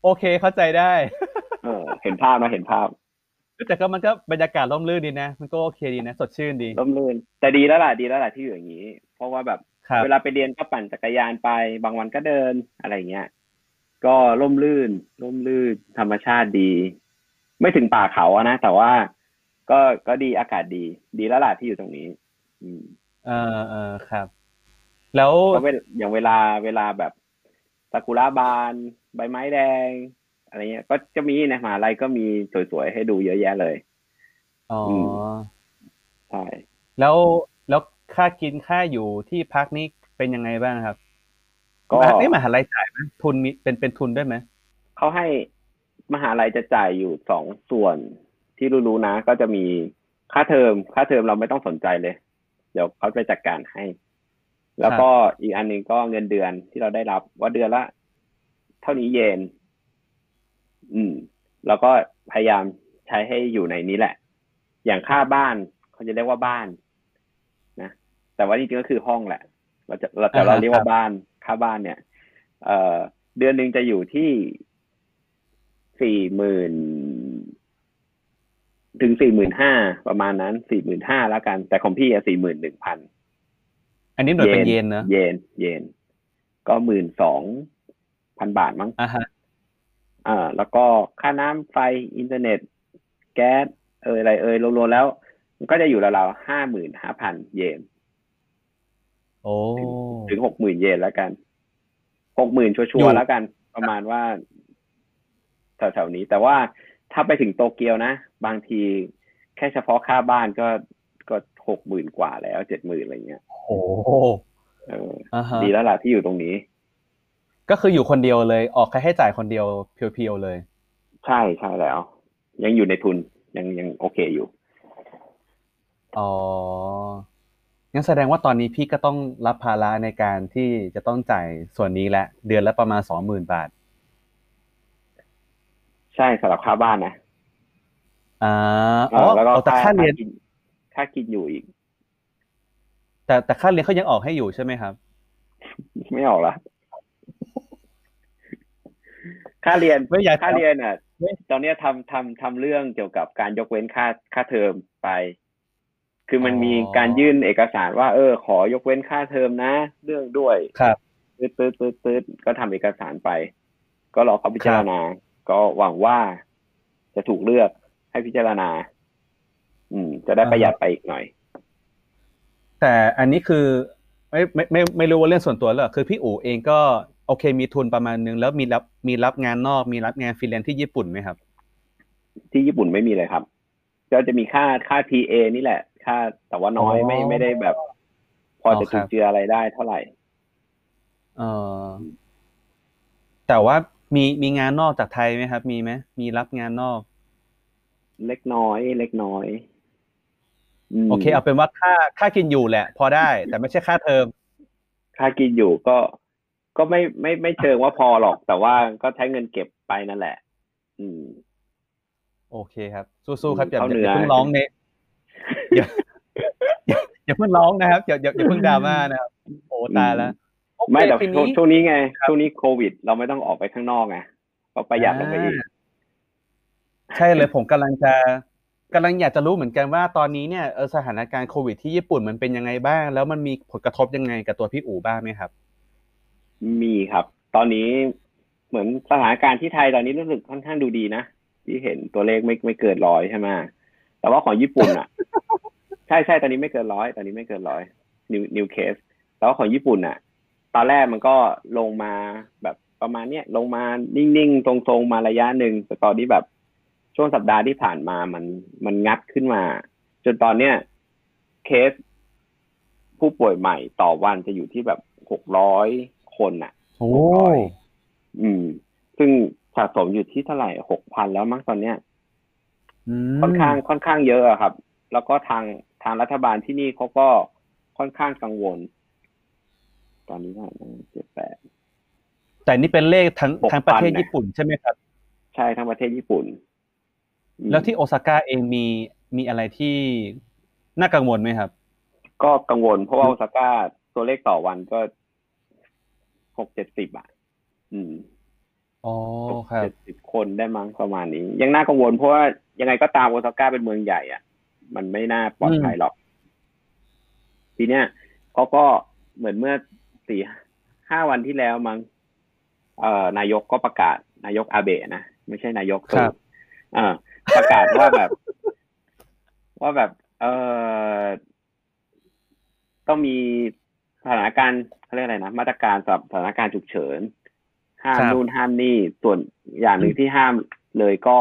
โอเคเข้าใจได้ เออ เห็นภาพนะเห็นภาพแต่ก็มันก็บรรยากาศร่มรื่นดีนะ มันก็โอเคดีนะ สดชื่นดีร่มรื่น แต่ดีแล้วล่ะดีแล้วล่ะที่อยู่อย่างนี้ เพราะว่าแบบครับเวลาไปเรียนก็ปั่นจักรยานไป บางวันก็เดินอะไรเงี้ย ก็ร่มรื่น ร่มรื่น ธรรมชาติดี ไม่ถึงป่าเขาอะนะ แต่ว่าก็ก็ดีอากาศดี ดีแล้วล่ะที่อยู่ตรงนี้ อืมเออเออครับ แล้วก็เวลอย่างเวลาเวลาแบบซากุระบานใบไม้แดง อะไรเงี้ย ก็จะมีนะมหาลัยก็มีสวยๆให้ดูเยอะแยะเลยอ๋ออมใช่แล้วแล้วค่ากินค่าอยู่ที่พักนี่เป็นยังไงบ้างครับ ก็มหานี่มหาลัยจ่ายไหมทุนมีเป็นเป็นทุนด้วยไหมเขาให้มหาลัยจะจ่ายอยู่สองส่วนที่รู้ๆนะ ก็จะมีค่าเทอม ค่าเทอมเราไม่ต้องสนใจเลย เดี๋ยวเขาจะจัดการให้ แล้วก็อีกอันหนึ่งก็เงินเดือนที่เราได้รับว่าเดือนละ เท่านี้เยน อืม แล้วก็พยายามใช้ให้อยู่ในนี้แหละ อย่างค่าบ้านเขาจะเรียกว่าบ้าน นะ แต่ว่าจริงๆก็คือห้องแหละ เราจะเราแต่เราเรียกว่าบ้าน ค่าบ้านเนี่ย เอ่อ เดือนหนึ่งจะอยู่ที่สี่หมื่นถึงสี่หมื่นห้าประมาณนั้นสี่หมื่นห้าแล้วกัน แต่ของพี่อะสี่หมื่นหนึ่งพัน อันนี้หน่วยเป็นเยนเนอะเยนเยนก็หมื่นสองพันบาทมั้งอ่าฮะอ่า แล้วก็ค่าน้ำไฟอินเทอร์เน็ต แก๊สเอยอะไรเอยรวมๆแล้ว มันก็จะอยู่ราวๆห้าหมื่นห้าพันเยนโอ้ถึงหกหมื่นเยนแล้วกันหกหมื่นชัวอยู่ร์ๆแล้วกัน ประมาณว่าแถวๆนี้ แต่ว่าถ้าไปถึงโตเกียวนะ บางทีแค่เฉพาะค่าบ้านก็ก็หกหมื่นกว่าแล้วเจ็ดหมื่นอะไรเงี้ย โอ้เอออ่าฮะดีแล้วล่ะที่อยู่ตรงนี้ ก็คืออยู่คนเดียวเลย ออกค่าใช้จ่ายคนเดียวเพียวๆเลย ใช่ใช่แล้ว ยังอยู่ในทุนยังยังโอเคอยู่ อ๋องั้นแสดงว่าตอนนี้พี่ก็ต้องรับภาระในการที่จะต้องจ่ายส่วนนี้แหละ เดือนละประมาณสองหมื่นบาท ใช่สำหรับค่าบ้านนะอ่าอ๋อเแล้วก็เอาแต่ค่าเรียนกินค่ากินอยู่อีก แต่แต่ค่าเรียนเขายังออกให้อยู่ใช่ไหมครับ ไม่ออกละค่าเรียนไม่อยากค่าเรียนอะไม่ตอนเนี้ยทำทำทำเรื่องเกี่ยวกับการยกเว้นค่าค่าเทอมไป คือมันอ๋อมีการยื่นเอกสารว่า เออ ขอยกเว้นค่าเทอมนะ เรื่องด้วยครับตืดตืดตืดตืดก็ทำเอกสารไป ก็รอเขาพิจารณา ก็หวังว่าจะถูกเลือกให้พิจารณา อืม จะได้ประหยัดไปอีกหน่อย แต่อันนี้คือไม่ไม่ไม่ไม่รู้ว่าเรื่องส่วนตัวหรอคือพี่อู๋เองก็โอเคมีทุนประมาณนึงแล้วมีรับมีรับงานนอกมีรับงานฟรีแลนซ์ที่ญี่ปุ่นไหมครับ ที่ญี่ปุ่นไม่มีเลยครับก็จะมีค่าค่า TA นี่แหละ ค่าแต่ว่าน้อยไม่ไม่ได้แบบ พอจะจุนเจืออะไรได้เท่าไหร่เออแต่ว่ามีมีงานนอกจากไทยไหมครับ มีไหมมีรับงานนอก เล็กน้อย เล็กน้อย โอเค เอาเป็นว่าค่าค่ากินอยู่แหละ พอได้ แต่ไม่ใช่ค่าเทอม ค่ากินอยู่ก็ก็ไม่ไม่ไม่เชิงว่าพอหรอก แต่ว่าก็ใช้เงินเก็บไปนั่นแหละ อืม โอเคครับ สู้ๆครับอย่าอย่าเพิ่งร้องเนอย่าอย่าเพิ่งร้องนะครับอย่าอย่าอย่าเพิ่งดราม่านะครับโอ้ตายแล้วไม่แต่ช่วงนี้ไงช่วงนี้โควิด เราไม่ต้องออกไปข้างนอกไงก็ประหยัดลงไปอีก ใช่เลยผมกำลังจะ กำลังอยากจะรู้เหมือนกันว่าตอนนี้เนี่ยสถานการณ์โควิดที่ญี่ปุ่นมันเป็นยังไงบ้าง แล้วมันมีผลกระทบยังไงกับตัวพี่อู๋บ้างไหมครับ มีครับ ตอนนี้เหมือนสถานการณ์ที่ไทยตอนนี้รู้สึกค่อนข้างดูดีนะที่เห็นตัวเลขไม่ไม่เกินร้อยใช่ไหมแต่ว่าของญี่ปุ่นอะ ใช่ใช่ตอนนี้ไม่เกินร้อยตอนนี้ไม่เกินร้อยนิวนิวเคสแต่ว่าของญี่ปุ่นอะ ตอนแรกมันก็ลงมาแบบประมาณเนี้ยลงมานิ่งๆ ตรงๆ มาระยะหนึ่งแต่ตอนนี้แบบ ช่วงสัปดาห์ที่ผ่านมามันมันงัดขึ้นมา จนตอนเนี้ยเคสผู้ป่วยใหม่ต่อวันจะอยู่ที่แบบหกร้อยคนอะโอ้อืม ซึ่งสะสมอยู่ที่เท่าไหร่หกพันแล้วมั้งตอนเนี้ยค่อนข้างค่อนข้างเยอะอะครับ แล้วก็ทางทางรัฐบาลที่นี่เขาก็ค่อนข้างกังวล ตอนนี้เท่าไหร่เจ็ดแปดแต่นี่เป็นเลขทั้งทั้งประเทศญี่ปุ่นใช่ไหมครับ ใช่ทั้งประเทศญี่ปุ่น แล้วที่โอซาก้าเองมีมีอะไรที่น่ากังวลไหมครับ ก็กังวลเพราะว่าโอซาก้าตัวเลขต่อวันก็หกเจ็ดสิบอะ อืมอ๋อครับเจ็ดสิบคนได้มั้งประมาณนี้ ยังน่ากังวลเพราะว่ายังไงก็ตามโอซาก้าเป็นเมืองใหญ่อะ มันไม่น่าปลอดภัยหรอก ทีเนี้ยเขาก็เหมือนเมื่อสี่ห้าวันที่แล้วมั้งเอ่อนายกก็ประกาศ นายกอาเบะนะ ไม่ใช่นายกครับอ่า ประกาศว่าแบบ ว่าแบบ เออต้องมีสถานการณ์เขาเรียกอะไรนะมาตรการสำหรับสถานการณ์ฉุกเฉิน ห้ามนู่นห้ามนี่ส่วนอย่างหนึ่งที่ห้ามเลยก็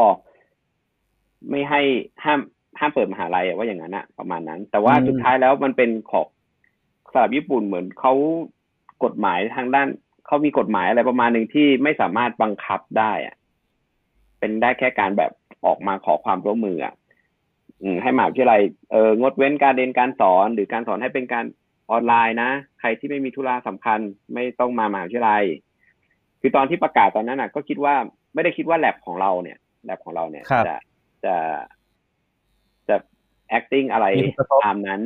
ไม่ให้ห้ามห้ามเปิดมหาลัยว่าอย่างนั้นอะประมาณนั้น แต่ว่าสุดท้ายแล้วมันเป็นของสหรัฐญี่ปุ่นเหมือนเขากฎหมายทางด้านเขามีกฎหมายอะไรประมาณหนึ่งที่ไม่สามารถบังคับได้อะเป็นได้แค่การแบบ ออกมาขอความร่วมมืออะให้มหาวิทยาลัยเอองดเว้นการเรียนการสอน หรือการสอนให้เป็นการออนไลน์นะ ใครที่ไม่มีธุระสำคัญไม่ต้องมามหาวิทยาลัย คือตอนที่ประกาศตอนนั้นอะ ก็คิดว่าไม่ได้คิดว่าแลบของเราเนี่ยแลบของเราเนี่ยจะจะจะ acting อะไรตามนั้น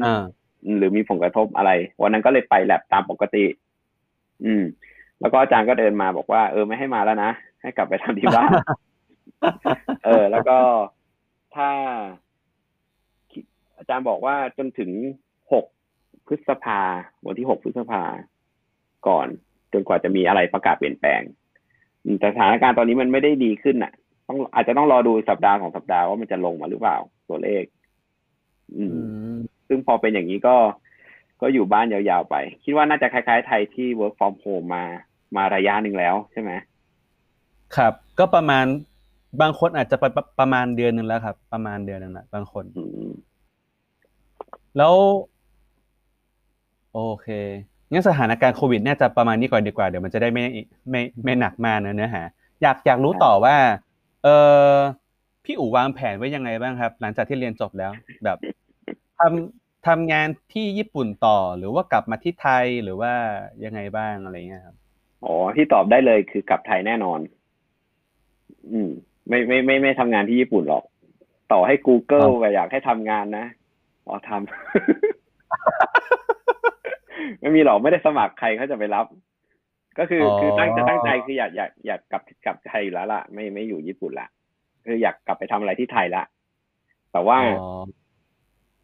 หรือมีผลกระทบอะไร วันนั้นก็เลยไปแลบตามปกติ อืม แล้วก็อาจารย์ก็เดินมาบอกว่าเออไม่ให้มาแล้วนะ ให้กลับไปทำที่บ้าน เออ แล้วก็ถ้า อาจารย์บอกว่าจนถึงหกพฤษภาวันที่หกพฤษภาก่อน จนกว่าจะมีอะไรประกาศเปลี่ยนแปลงแต่สถานการณ์ตอนนี้มันไม่ได้ดีขึ้นอะ ต้องอาจจะต้องรอดูสัปดาห์ของสัปดาห์ว่ามันจะลงมาหรือเปล่า ตัวเลข อืม ซึ่งพอเป็นอย่างนี้ก็ก็อยู่บ้านยาวๆไป คิดว่าน่าจะคล้ายๆ ไทยที่ work from home มามาระยะหนึ่งแล้วใช่ไหมครับ ก็ประมาณ บางคนอาจจะไปประมาณเดือนหนึ่งแล้วครับ ประมาณเดือนหนึ่งละบางคน แล้ว โอเคงั้นสถานการณ์โควิดน่าจะประมาณนี้ก่อนดีกว่า เดี๋ยวมันจะได้ไม่ไม่ไม่หนักมากนะเนื้อหาอยากอยากรู้ต่อว่า เออพี่อู๋วางแผนไว้ยังไงบ้างครับ หลังจากที่เรียนจบแล้ว แบบทำทำงานที่ญี่ปุ่นต่อ หรือว่ากลับมาที่ไทยหรือว่ายังไงบ้างอะไรเงี้ยครับอ๋อที่ตอบได้เลยคือกลับไทยแน่นอน อืม ไม่ไม่ไม่ไม่ทำงานที่ญี่ปุ่นหรอก ต่อให้ Google ไปอยากให้ทำงานนะอ๋อทำไม่มีหรอกไม่ได้สมัครใครเขาจะไปรับ ก็คือคือตั้งจะตั้งใจคืออยากอยากอยากกลับกลับไทยอยู่แล้วล่ะ ไม่ไม่อยู่ญี่ปุ่นละคืออยากกลับไปทำอะไรที่ไทยละแต่ว่า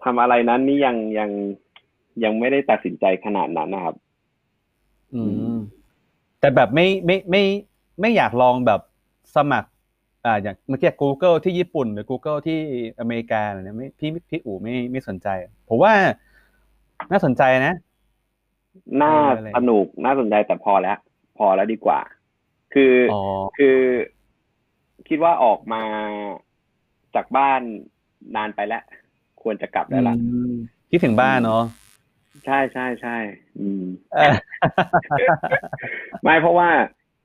ทำอะไรนั้นนี่ยังยังยังไม่ได้ตัดสินใจขนาดนั้นนะครับ อืม แต่แบบไม่ไม่ไม่ไม่อยากลองแบบสมัคร อ่าอย่างเมื่อกี้ Google ที่ญี่ปุ่น หรือ Google ที่อเมริกาเนี่ยไม่พี่พี่อู๋ไม่ไม่สนใจ ผมว่าน่าสนใจนะ น่าเอออะไรสนุกน่าสนใจแต่พอแล้ว พอแล้วดีกว่า คือออ๋อคือคิดว่าออกมาจากบ้านนานไปแล้ว ควรจะกลับได้ละอืมคิดถึงบ้านเนาะใช่ใช่ใช่อืมเออไม่เพราะว่า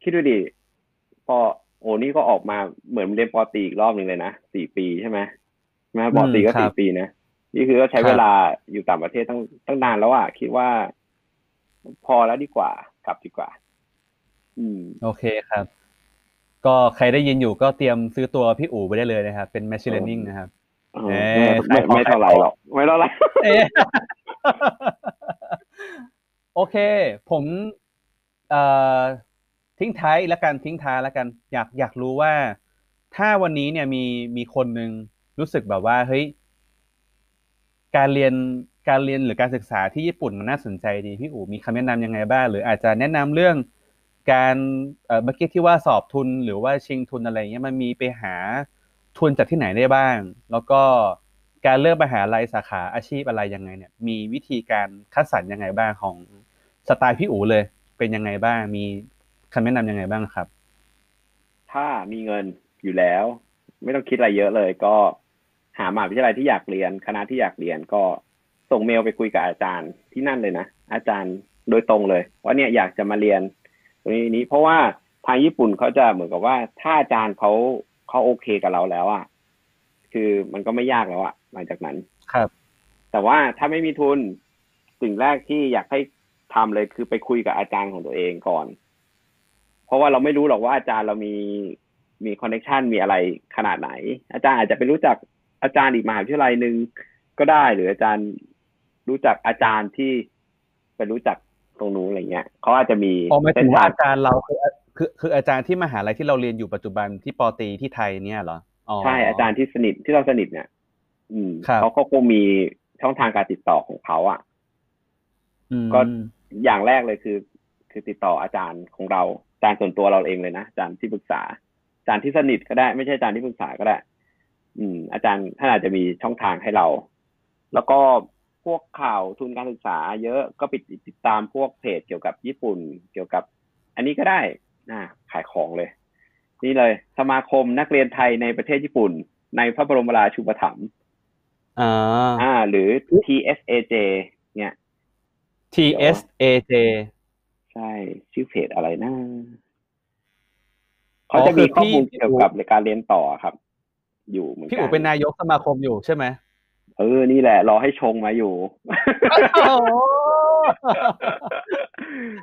คิดดูดิพอ โอ้นี่ก็ออกมาเหมือนเรียนปอตรีอีกรอบหนึ่งเลยนะสี่ปีใช่ไหมใช่ไหมปอตรีก็อืมครับสี่ปีนะนี่คือก็ใช้ครับเวลาอยู่ต่างประเทศตั้งตั้งนานแล้วอะคิดว่า พอแล้วดีกว่ากลับดีกว่า อืม โอเคครับ ก็ใครได้ยินอยู่ก็เตรียมซื้อตัวพี่อู๋ไปได้เลยนะครับ เป็น machine learning นะครับเออเอ๊ะไม่ขายของไม่เท่าไหร่หรอกไม่เท่าไหร่เอ๊ะโอเค ผมเอ่อ ทิ้งท้ายแล้วกันทิ้งท้ายแล้วกัน อยากอยากรู้ว่า ถ้าวันนี้เนี่ยมีมีคนหนึ่งรู้สึกแบบว่าเฮ้ยการเรียนการเรียนหรือการศึกษาที่ญี่ปุ่นมันน่าสนใจดีพี่อู๋มีคำแนะนำยังไงบ้างหรืออาจจะแนะนำเรื่องการเอ่อเมื่อกี้ที่ว่าสอบทุนหรือว่าชิงทุนอะไรเงี้ยมันมีไปหาทุนจากที่ไหนได้บ้าง แล้วก็การเลือกมหาลัยสาขาอาชีพอะไรยังไงเนี่ย มีวิธีการคัดสรรยังไงบ้างของสไตล์พี่อู๋เลย เป็นยังไงบ้างมี คำแนะนำยังไงบ้างครับ ถ้ามีเงินอยู่แล้ว ไม่ต้องคิดอะไรเยอะเลย ก็หามหาวิทยาลัยที่อยากเรียน คณะที่อยากเรียนก็ส่งเมลไปคุยกับอาจารย์ที่นั่นเลยนะ อาจารย์โดยตรงเลยว่าเนี่ยอยากจะมาเรียนตรงนี้นี้เพราะว่าทางญี่ปุ่นเขาจะเหมือนกับว่าถ้าอาจารย์เขาเขาโอเคกับเราแล้วอะคือมันก็ไม่ยากแล้วอะหลังจากนั้นครับ แต่ว่าถ้าไม่มีทุนสิ่งแรกที่อยากให้ทำเลยคือไปคุยกับอาจารย์ของตัวเองก่อน เพราะว่าเราไม่รู้หรอกว่าอาจารย์เรามีมีคอนเนคชันมีอะไรขนาดไหน อาจารย์อาจจะไปรู้จักอาจารย์อีกมหาวิทยาลัยหนึ่งก็ได้ หรืออาจารย์รู้จักอาจารย์ที่ไปรู้จักตรงนู้นอะไรเงี้ยเขาอาจจะมีอ๋อหมายเส้ถึนงว่าทางอาจารย์เราคือคือคืออาจารย์ที่มหาลัยที่เราเรียนอยู่ปัจจุบันที่ปอตรีที่ไทยเนี่ยเหรออ๋อใช่อาจารย์ที่สนิทที่เราสนิทเนี่ย อืมครับเขาก็คงมีช่องทางการติดต่อของเขาอะอืมก็อย่างแรกเลยคือ คือติดต่ออาจารย์ของเราอา จารย์ส่วนตัวเราเองเลยนะอาจารย์ที่ปรึกษาอาจารย์ที่สนิทก็ได้ ไม่ใช่อาจารย์ที่ปรึกษาก็ได้ อืม อาจารย์ท่านอาจจะมีช่องทางให้เรา แล้วก็พวกข่าวทุนการศึกษา เยอะก็ปิดติดตามพวกเพจเกี่ยวกับญี่ปุ่น เกี่ยวกับ อันนี้ก็ได้นะขายของเลย นี่เลย สมาคมนักเรียนไทยในประเทศญี่ปุ่น ในพระบรมราชูปถัมภ์อ่าอ่า หรือ TSAJ เนี่ย TSAJ ใช่ ชื่อเพจอะไรนะเขาจะมีข้อมูลเกี่ยวกับการเรียนต่อครับ อยู่เหมือนพี่กัอู๋เป็นนายกสมาคมอยู่ใช่ไหมเออ นี่แหละ รอให้ชงมาอยู่โอ้โห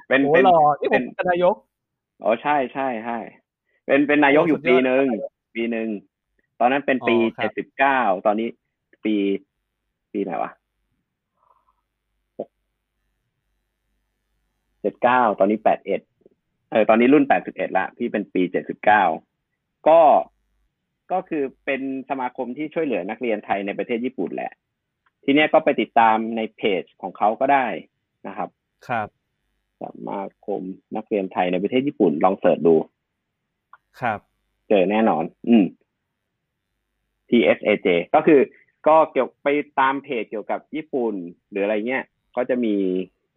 เป็นโอ้เป็นหล่อนี่ผเป็มนเป็นนายกอ๋อใช่ใช่ใช่เป็นเป็นนายกโอ้อยู่สุดยอดปีหนึ่งปีหนึ่งตอนนั้นเป็นปีอ๋อครัเจ็ดบสิบเก้าตอนนี้ปี ปีไหนวะ จ็ดเก้าตอนนี้แปดเอ็ดเออตอนนี้รุ่นแปดสิบเอ็ดละพี่เป็นปีเจ็ดสิบเก้าก็ก็คือเป็นสมาคมที่ช่วยเหลือนักเรียนไทยในประเทศญี่ปุ่นแหละ ทีเนี้ยก็ไปติดตามในเพจของเขาก็ได้นะครับ ครับ สมาคมนักเรียนไทยในประเทศญี่ปุ่นลองเสิร์ชดู ครับ เจอแน่นอน อืม TSAJ ก็คือก็เกี่ยวไปตามเพจเกี่ยวกับญี่ปุ่น หรืออะไรเงี้ย ก็จะมี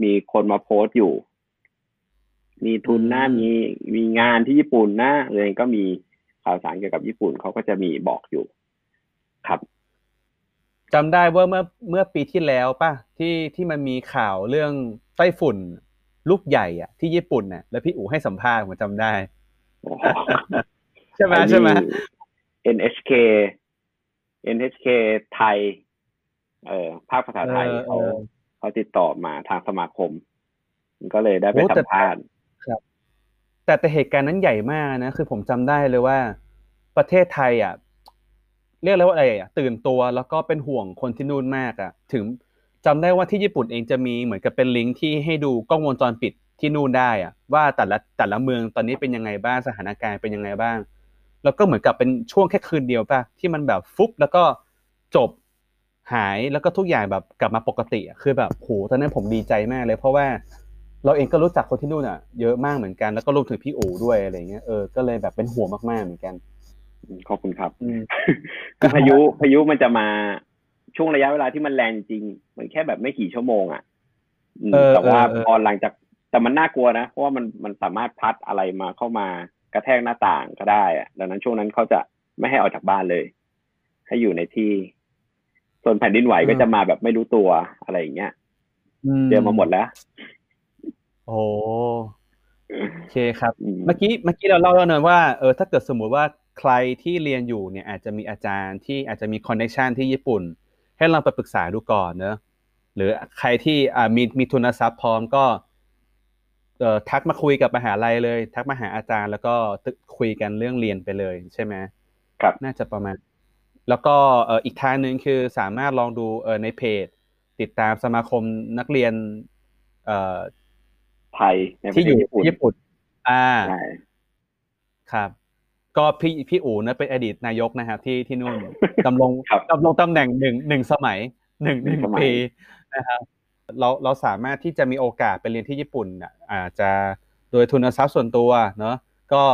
มีคนมาโพสต์อยู่ มีทุนนะอืมมีมีงานที่ญี่ปุ่นนะอะไรก็มีข่าวสารเกี่ยวกับญี่ปุ่นเขาก็จะมีบอกอยู่ ครับจำได้ว่าเมื่อเมื่อปีที่แล้วป่ะที่ที่มันมีข่าวเรื่องไต้ฝุ่น ลูกใหญ่อะ ที่ญี่ปุ่นน่ะแล้วพี่อู๋ให้สัมภาษณ์ผมจำได้ใช่ไหมใช่ไหม NHK NHK ไทย เออภาคภาษาไทยเออเขาเออเขาติดต่อมาทางสมาคม ก็เลยได้ไปโอ้แต่สัมภาษณ์ แต่แต่เหตุการณ์นั้นใหญ่มากนะคือผมจำได้เลยว่า ประเทศไทยอะเรียกเลยว่าอะไรอะตื่นตัวแล้วก็เป็นห่วงคนที่นู่นมากอะ ถึงจำได้ว่าที่ญี่ปุ่นเองจะมีเหมือนกับเป็นลิงก์ที่ให้ดูกล้องวงจรปิดที่นู่นได้อะ ว่าแต่ละแต่ละเมืองตอนนี้เป็นยังไงบ้างสถานการณ์เป็นยังไงบ้าง แล้วก็เหมือนกับเป็นช่วงแค่คืนเดียวป่ะที่มันแบบฟุบแล้วก็จบหายแล้วก็ทุกอย่างแบบกลับมาปกติคือแบบโหตอนนั้นผมดีใจมากเลย เพราะว่า เราเองก็รู้จักคนที่นู่นอะ เยอะมากเหมือนกันแล้วก็รวมถึงพี่อู๋ด้วยอะไรเงี้ยเออก็เลยแบบเป็นห่วงมากๆเหมือนกันขอบคุณครับอืมคือพายุพายุมันจะมาช่วงระยะเวลาที่มันแรงจริงมันแค่แบบไม่กี่ชั่วโมงอะอืมเออแต่ว่าเออเออพอหลังจากแต่มันน่ากลัวนะ เพราะว่ามันมันสามารถพัดอะไรมาเข้ามากระแทกหน้าต่างก็ได้อะดังนั้นช่วงนั้นเขาจะไม่ให้ออกจากบ้านเลย ให้อยู่ในที่ส่วนแผ่นดินไหวก็จะมาแบบไม่รู้ตัวอะไรอย่างเงี้ยเจอมาหมดแล้ว โอ้โอเคครับอืมเมื่อกี้เมื่อกี้เราเล่าแล้วเนอะว่าเออถ้าเกิดสมมุติว่าใครที่เรียนอยู่เนี่ยอาจจะมีอาจารย์ที่อาจจะมีคอนเน t ชันที่ญี่ปุ่น ให้เราไปปรึกษาดูก่อนเนอะหรือใครที่อ่ามีมีทุนทรัพย์พร้อมก็เอ่อทักมาคุยกับมหาลัยเลย ทักมาหาอาจารย์แล้วก็ตึคุยกันเรื่องเรียนไปเลยใช่ไหมครับน่าจะประมาณ แล้วก็เอ่ออีกทางหนึ่งคือสามารถลองดูเอ่อในเพจ ติดตามสมาคมนักเรียนเอ่อ ไทยในประที่เทอศยู่ญี่ปุ่นญี่ปุ่น อ่าใช่ครับ ก็พี่พี่อู๋นะเป็นอดีตนายกนะครับที่ที่นู่นดำรงครับดำรงตำแหน่งหนึ่งหนึ่งสมัยหนึ่งหหนึ่นึ่งงสมัยปีนะครับเราเราสามารถที่จะมีโอกาสไปเรียนที่ญี่ปุ่นน่ะอาจจะโดยทุนทรัพย์ส่วนตัวเนาะก็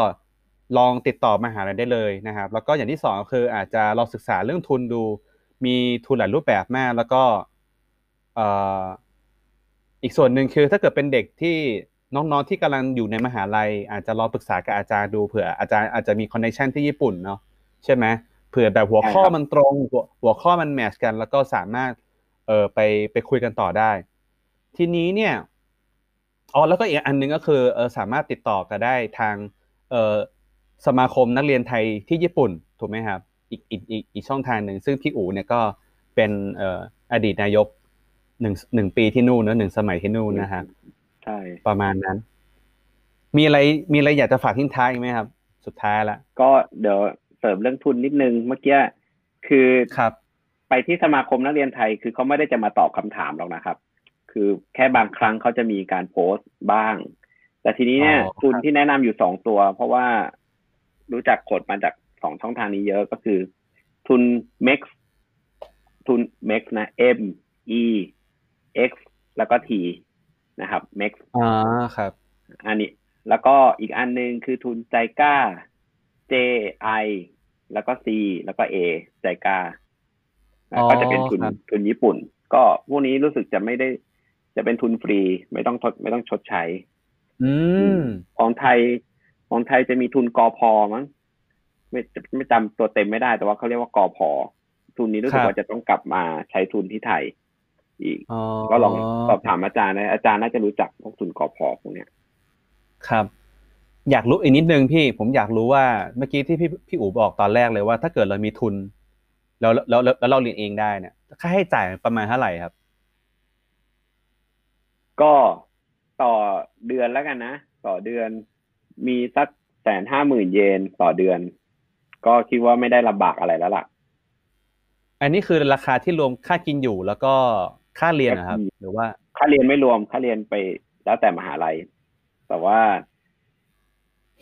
ลองติดต่อมหาลัยได้เลยนะครับ แล้วก็อย่างที่สองก็คืออาจจะลองศึกษาเรื่องทุนดู มีทุนหลายรูปแบบมาก แล้วก็เอีกส่วนหนึ่งคือถ้าเกิดเป็นเด็กที่น้องๆที่กำลังอยู่ในมหาลัย อาจจะลอปรึกษากับอาจารย์ดูเผื่ออาจารย์อาจจะมีคอนเนคชันที่ญี่ปุ่นเนาะใช่ไหมเผื่อแบบหัวข้อมันตรง หัวหัวข้อมันแมทชกัน แล้วก็สามารถเออไปไปคุยกันต่อได้ ทีนี้เนี่ยอ๋อแล้วก็อีกอันหนึงก็คือเออสามารถติดต่อกันได้ทางเออสมาคมนักเรียนไทยที่ญี่ปุ่นถูกไหมครับ อีกอีกอีกอีกช่องทางหนึ่งซึ่งพี่อู๋เนี่ยก็เป็นเอ่ออดีตนายก หนึ่งหนึ่งปีที่นู่นเนอะหนึ่งสมัยที่นู่นนะครับใช่ประมาณนั้น มีอะไรมีอะไรอยากจะฝากทิ้งท้ายอีกไหมครับ สุดท้ายละก็เดี๋ยวเสริมเรื่องทุนนิดนึงเมื่อกี้คือครับ ไปที่สมาคมนักเรียนไทย คือเขาไม่ได้จะมาตอบคำถามหรอกนะครับ คือแค่บางครั้งเขาจะมีการโพสต์บ้าง แต่ทีนี้เนี่ยอ๋อครับทุนที่แนะนำอยู่สองตัว เพราะว่ารู้จักกฎมาจากสองช่องทางนี้เยอะก็คือ ทุน MEX ทุน MEX นะ M E X แล้วก็ T นะครับ MEX อ่าครับ อันนี้ แล้วก็อีกอันหนึงคือทุนใจกล้า J I แล้วก็ C แล้วก็ A ใจกล้าอ๋อก็จะเป็นทุนครับทุนญี่ปุ่น ก็พวกนี้รู้สึกจะไม่ได้จะเป็นทุนฟรี ไม่ต้องทดไม่ต้องชดใช้ อืมของไทยของไทยจะมีทุนกอพอมั้งไม่ไม่จำตัวเต็มไม่ได้แต่ว่าเขาเรียกว่ากอพอทุนนี้รู้สึคกรับว่าจะต้องกลับมาใช้ทุนที่ไทย อีกอ๋อก็ลองสอบถามอาจารย์นะอาจารย์น่าจะรู้จักพวกทุนกอพอพวกเนี้ยครับ อยากรู้อีกนิดนึงพี่ผมอยากรู้ว่าเมื่อกี้ที่พี่พี่อู๋บอกตอนแรกเลยว่า ถ้าเกิดเรามีทุน แล้วแล้วแล้วแล้วเราเรียนเองได้เนี่ยค่าให้จ่ายประมาณเท่าไหร่ครับ ก็ต่อเดือนแล้วกันนะต่อเดือนมีสักแสนห้าหมื่นเยนต่อเดือน ก็คิดว่าไม่ได้ลำบากอะไรแล้วล่ะ อันนี้คือราคาที่รวมค่ากินอยู่แล้วก็ ค่าเรียนนะครับครับ หรือว่า ค่าเรียนไม่รวม ค่าเรียนไปแล้วแต่มหาลัย แต่ว่า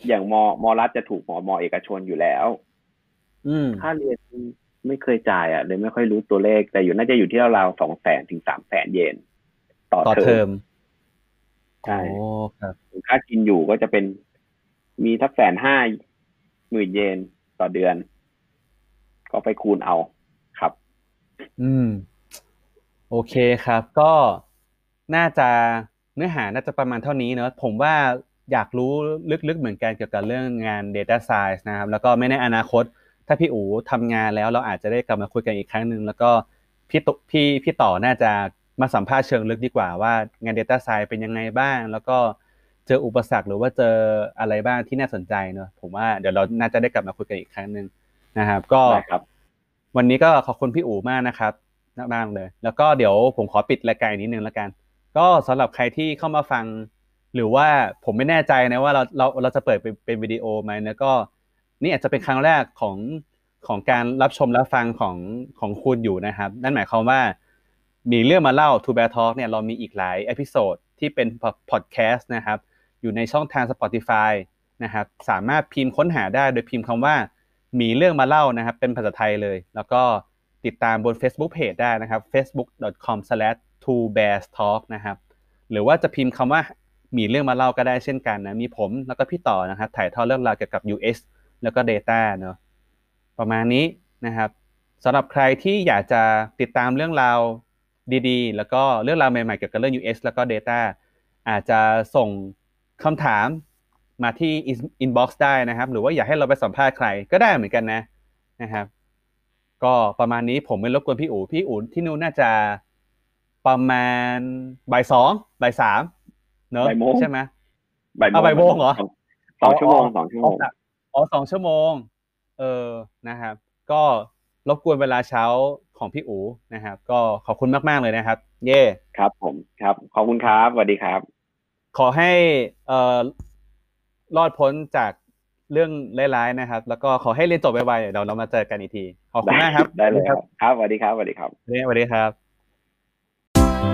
อย่างมมรัฐจะถูกหมอมอเอกชนอยู่แล้ว อืมค่าเรียนไม่เคยจ่ายอะเลยไม่ค่อยรู้ตัวเลข แต่อยู่น่าจะอยู่ที่ราวๆสองแสนถึงสามแสนเยนต่อต่อเทเทออมมใช่โอ้ครับค่ากินอยู่ก็จะเป็นมีทักแสนห้าหมื่นเยนต่อเดือน ก็ไปคูณเอาครับ อืม โอเคครับ ก็น่าจะเนื้อหาน่าจะประมาณเท่านี้เนอะผมว่าอยากรู้ลึกๆเหมือนกันเกี่ยวกับเรื่องงาน Data Science นะครับ แล้วก็ไม่ในอนาคต ถ้าพี่อู๋ทำงานแล้วเราอาจจะได้กลับมาคุยกันอีกครั้งหนึ่งแล้วก็พี่ตุพี่พี่ต่อน่าจะมาสัมภาษณ์เชิงลึกดีกว่าว่างาน Data Science เป็นยังไงบ้าง แล้วก็เจออุปสรรคหรือว่าเจออะไรบ้างที่น่าสนใจเนอะผมว่าเดี๋ยวเราน่าจะได้กลับมาคุยกันอีกครั้งหนึ่งนะครับ ก็ได้ครับวันนี้ก็ขอบคุณพี่อู๋มากนะครับ มากๆเลย แล้วก็เดี๋ยวผมขอปิดรายการนิดนึงแล้วกัน ก็สำหรับใครที่เข้ามาฟัง หรือว่าผมไม่แน่ใจนะว่าเราเราเราจะเปิดเป็นเป็นวิดีโอไหมแล้วก็นี่อาจจะเป็นครั้งแรกของของการรับชมรับฟังของของคุณอยู่นะครับ นั่นหมายความว่ามีเรื่องมาเล่า Two Bear Talk เนี่ยเรามีอีกหลาย episode ที่เป็นพอดแคสต์นะครับ อยู่ในช่องทาง Spotify นะครับสามารถพิมพ์ค้นหาได้โดยพิมพ์คำว่า มีเรื่องมาเล่านะครับ เป็นภาษาไทยเลย แล้วก็ ติดตามบน Facebook Page ได้นะครับ facebook.com/2bearstalk นะครับหรือว่าจะพิมพ์คำว่ามีเรื่องมาเล่าก็ได้เช่นกันนะมีผมแล้วก็พี่ต่อนะครับถ่ายทอดเรื่องราวเกี่ยวกับ US แล้วก็ Data เนอะประมาณนี้นะครับสำหรับใครที่อยากจะติดตามเรื่องราวดีๆ แล้วก็เรื่องราวใหม่ๆเกี่ยวกับเรื่อง UX แล้วก็ Data อาจจะส่งคำถามมาที่ inbox ได้นะครับ หรือว่าอยากให้เราไปสัมภาษณ์ใครก็ได้เหมือนกันนะนะครับ ก็ประมาณนี้ผมไม่รบกวนพี่อู๋พี่อู๋ที่นู่นน่าจะประมาณบ่ายสองบ่ายสามเนอะใช่ไหมบ่ายโมงบ่ายโมงเหรอสองชั่วโมงสองชั่วโมงอ๋อสองชั่วโมง เออนะครับ ก็รบกวนเวลาเช้าของพี่อู๋นะครับ ก็ขอบคุณมาก ๆ เลยนะครับ เย่ครับ ผมครับ ขอบคุณครับสวัสดีครับ ขอให้เอ่อรอดพ้นจาก เรื่องร้ายๆนะครับ แล้วก็ขอให้เรียนจบไวๆเดี๋ยวเรามาเจอกันอีกทีขอบคุณมากครับได้เลยครับครับสวัสดีครับสวัสดีครับสวัสดีครับ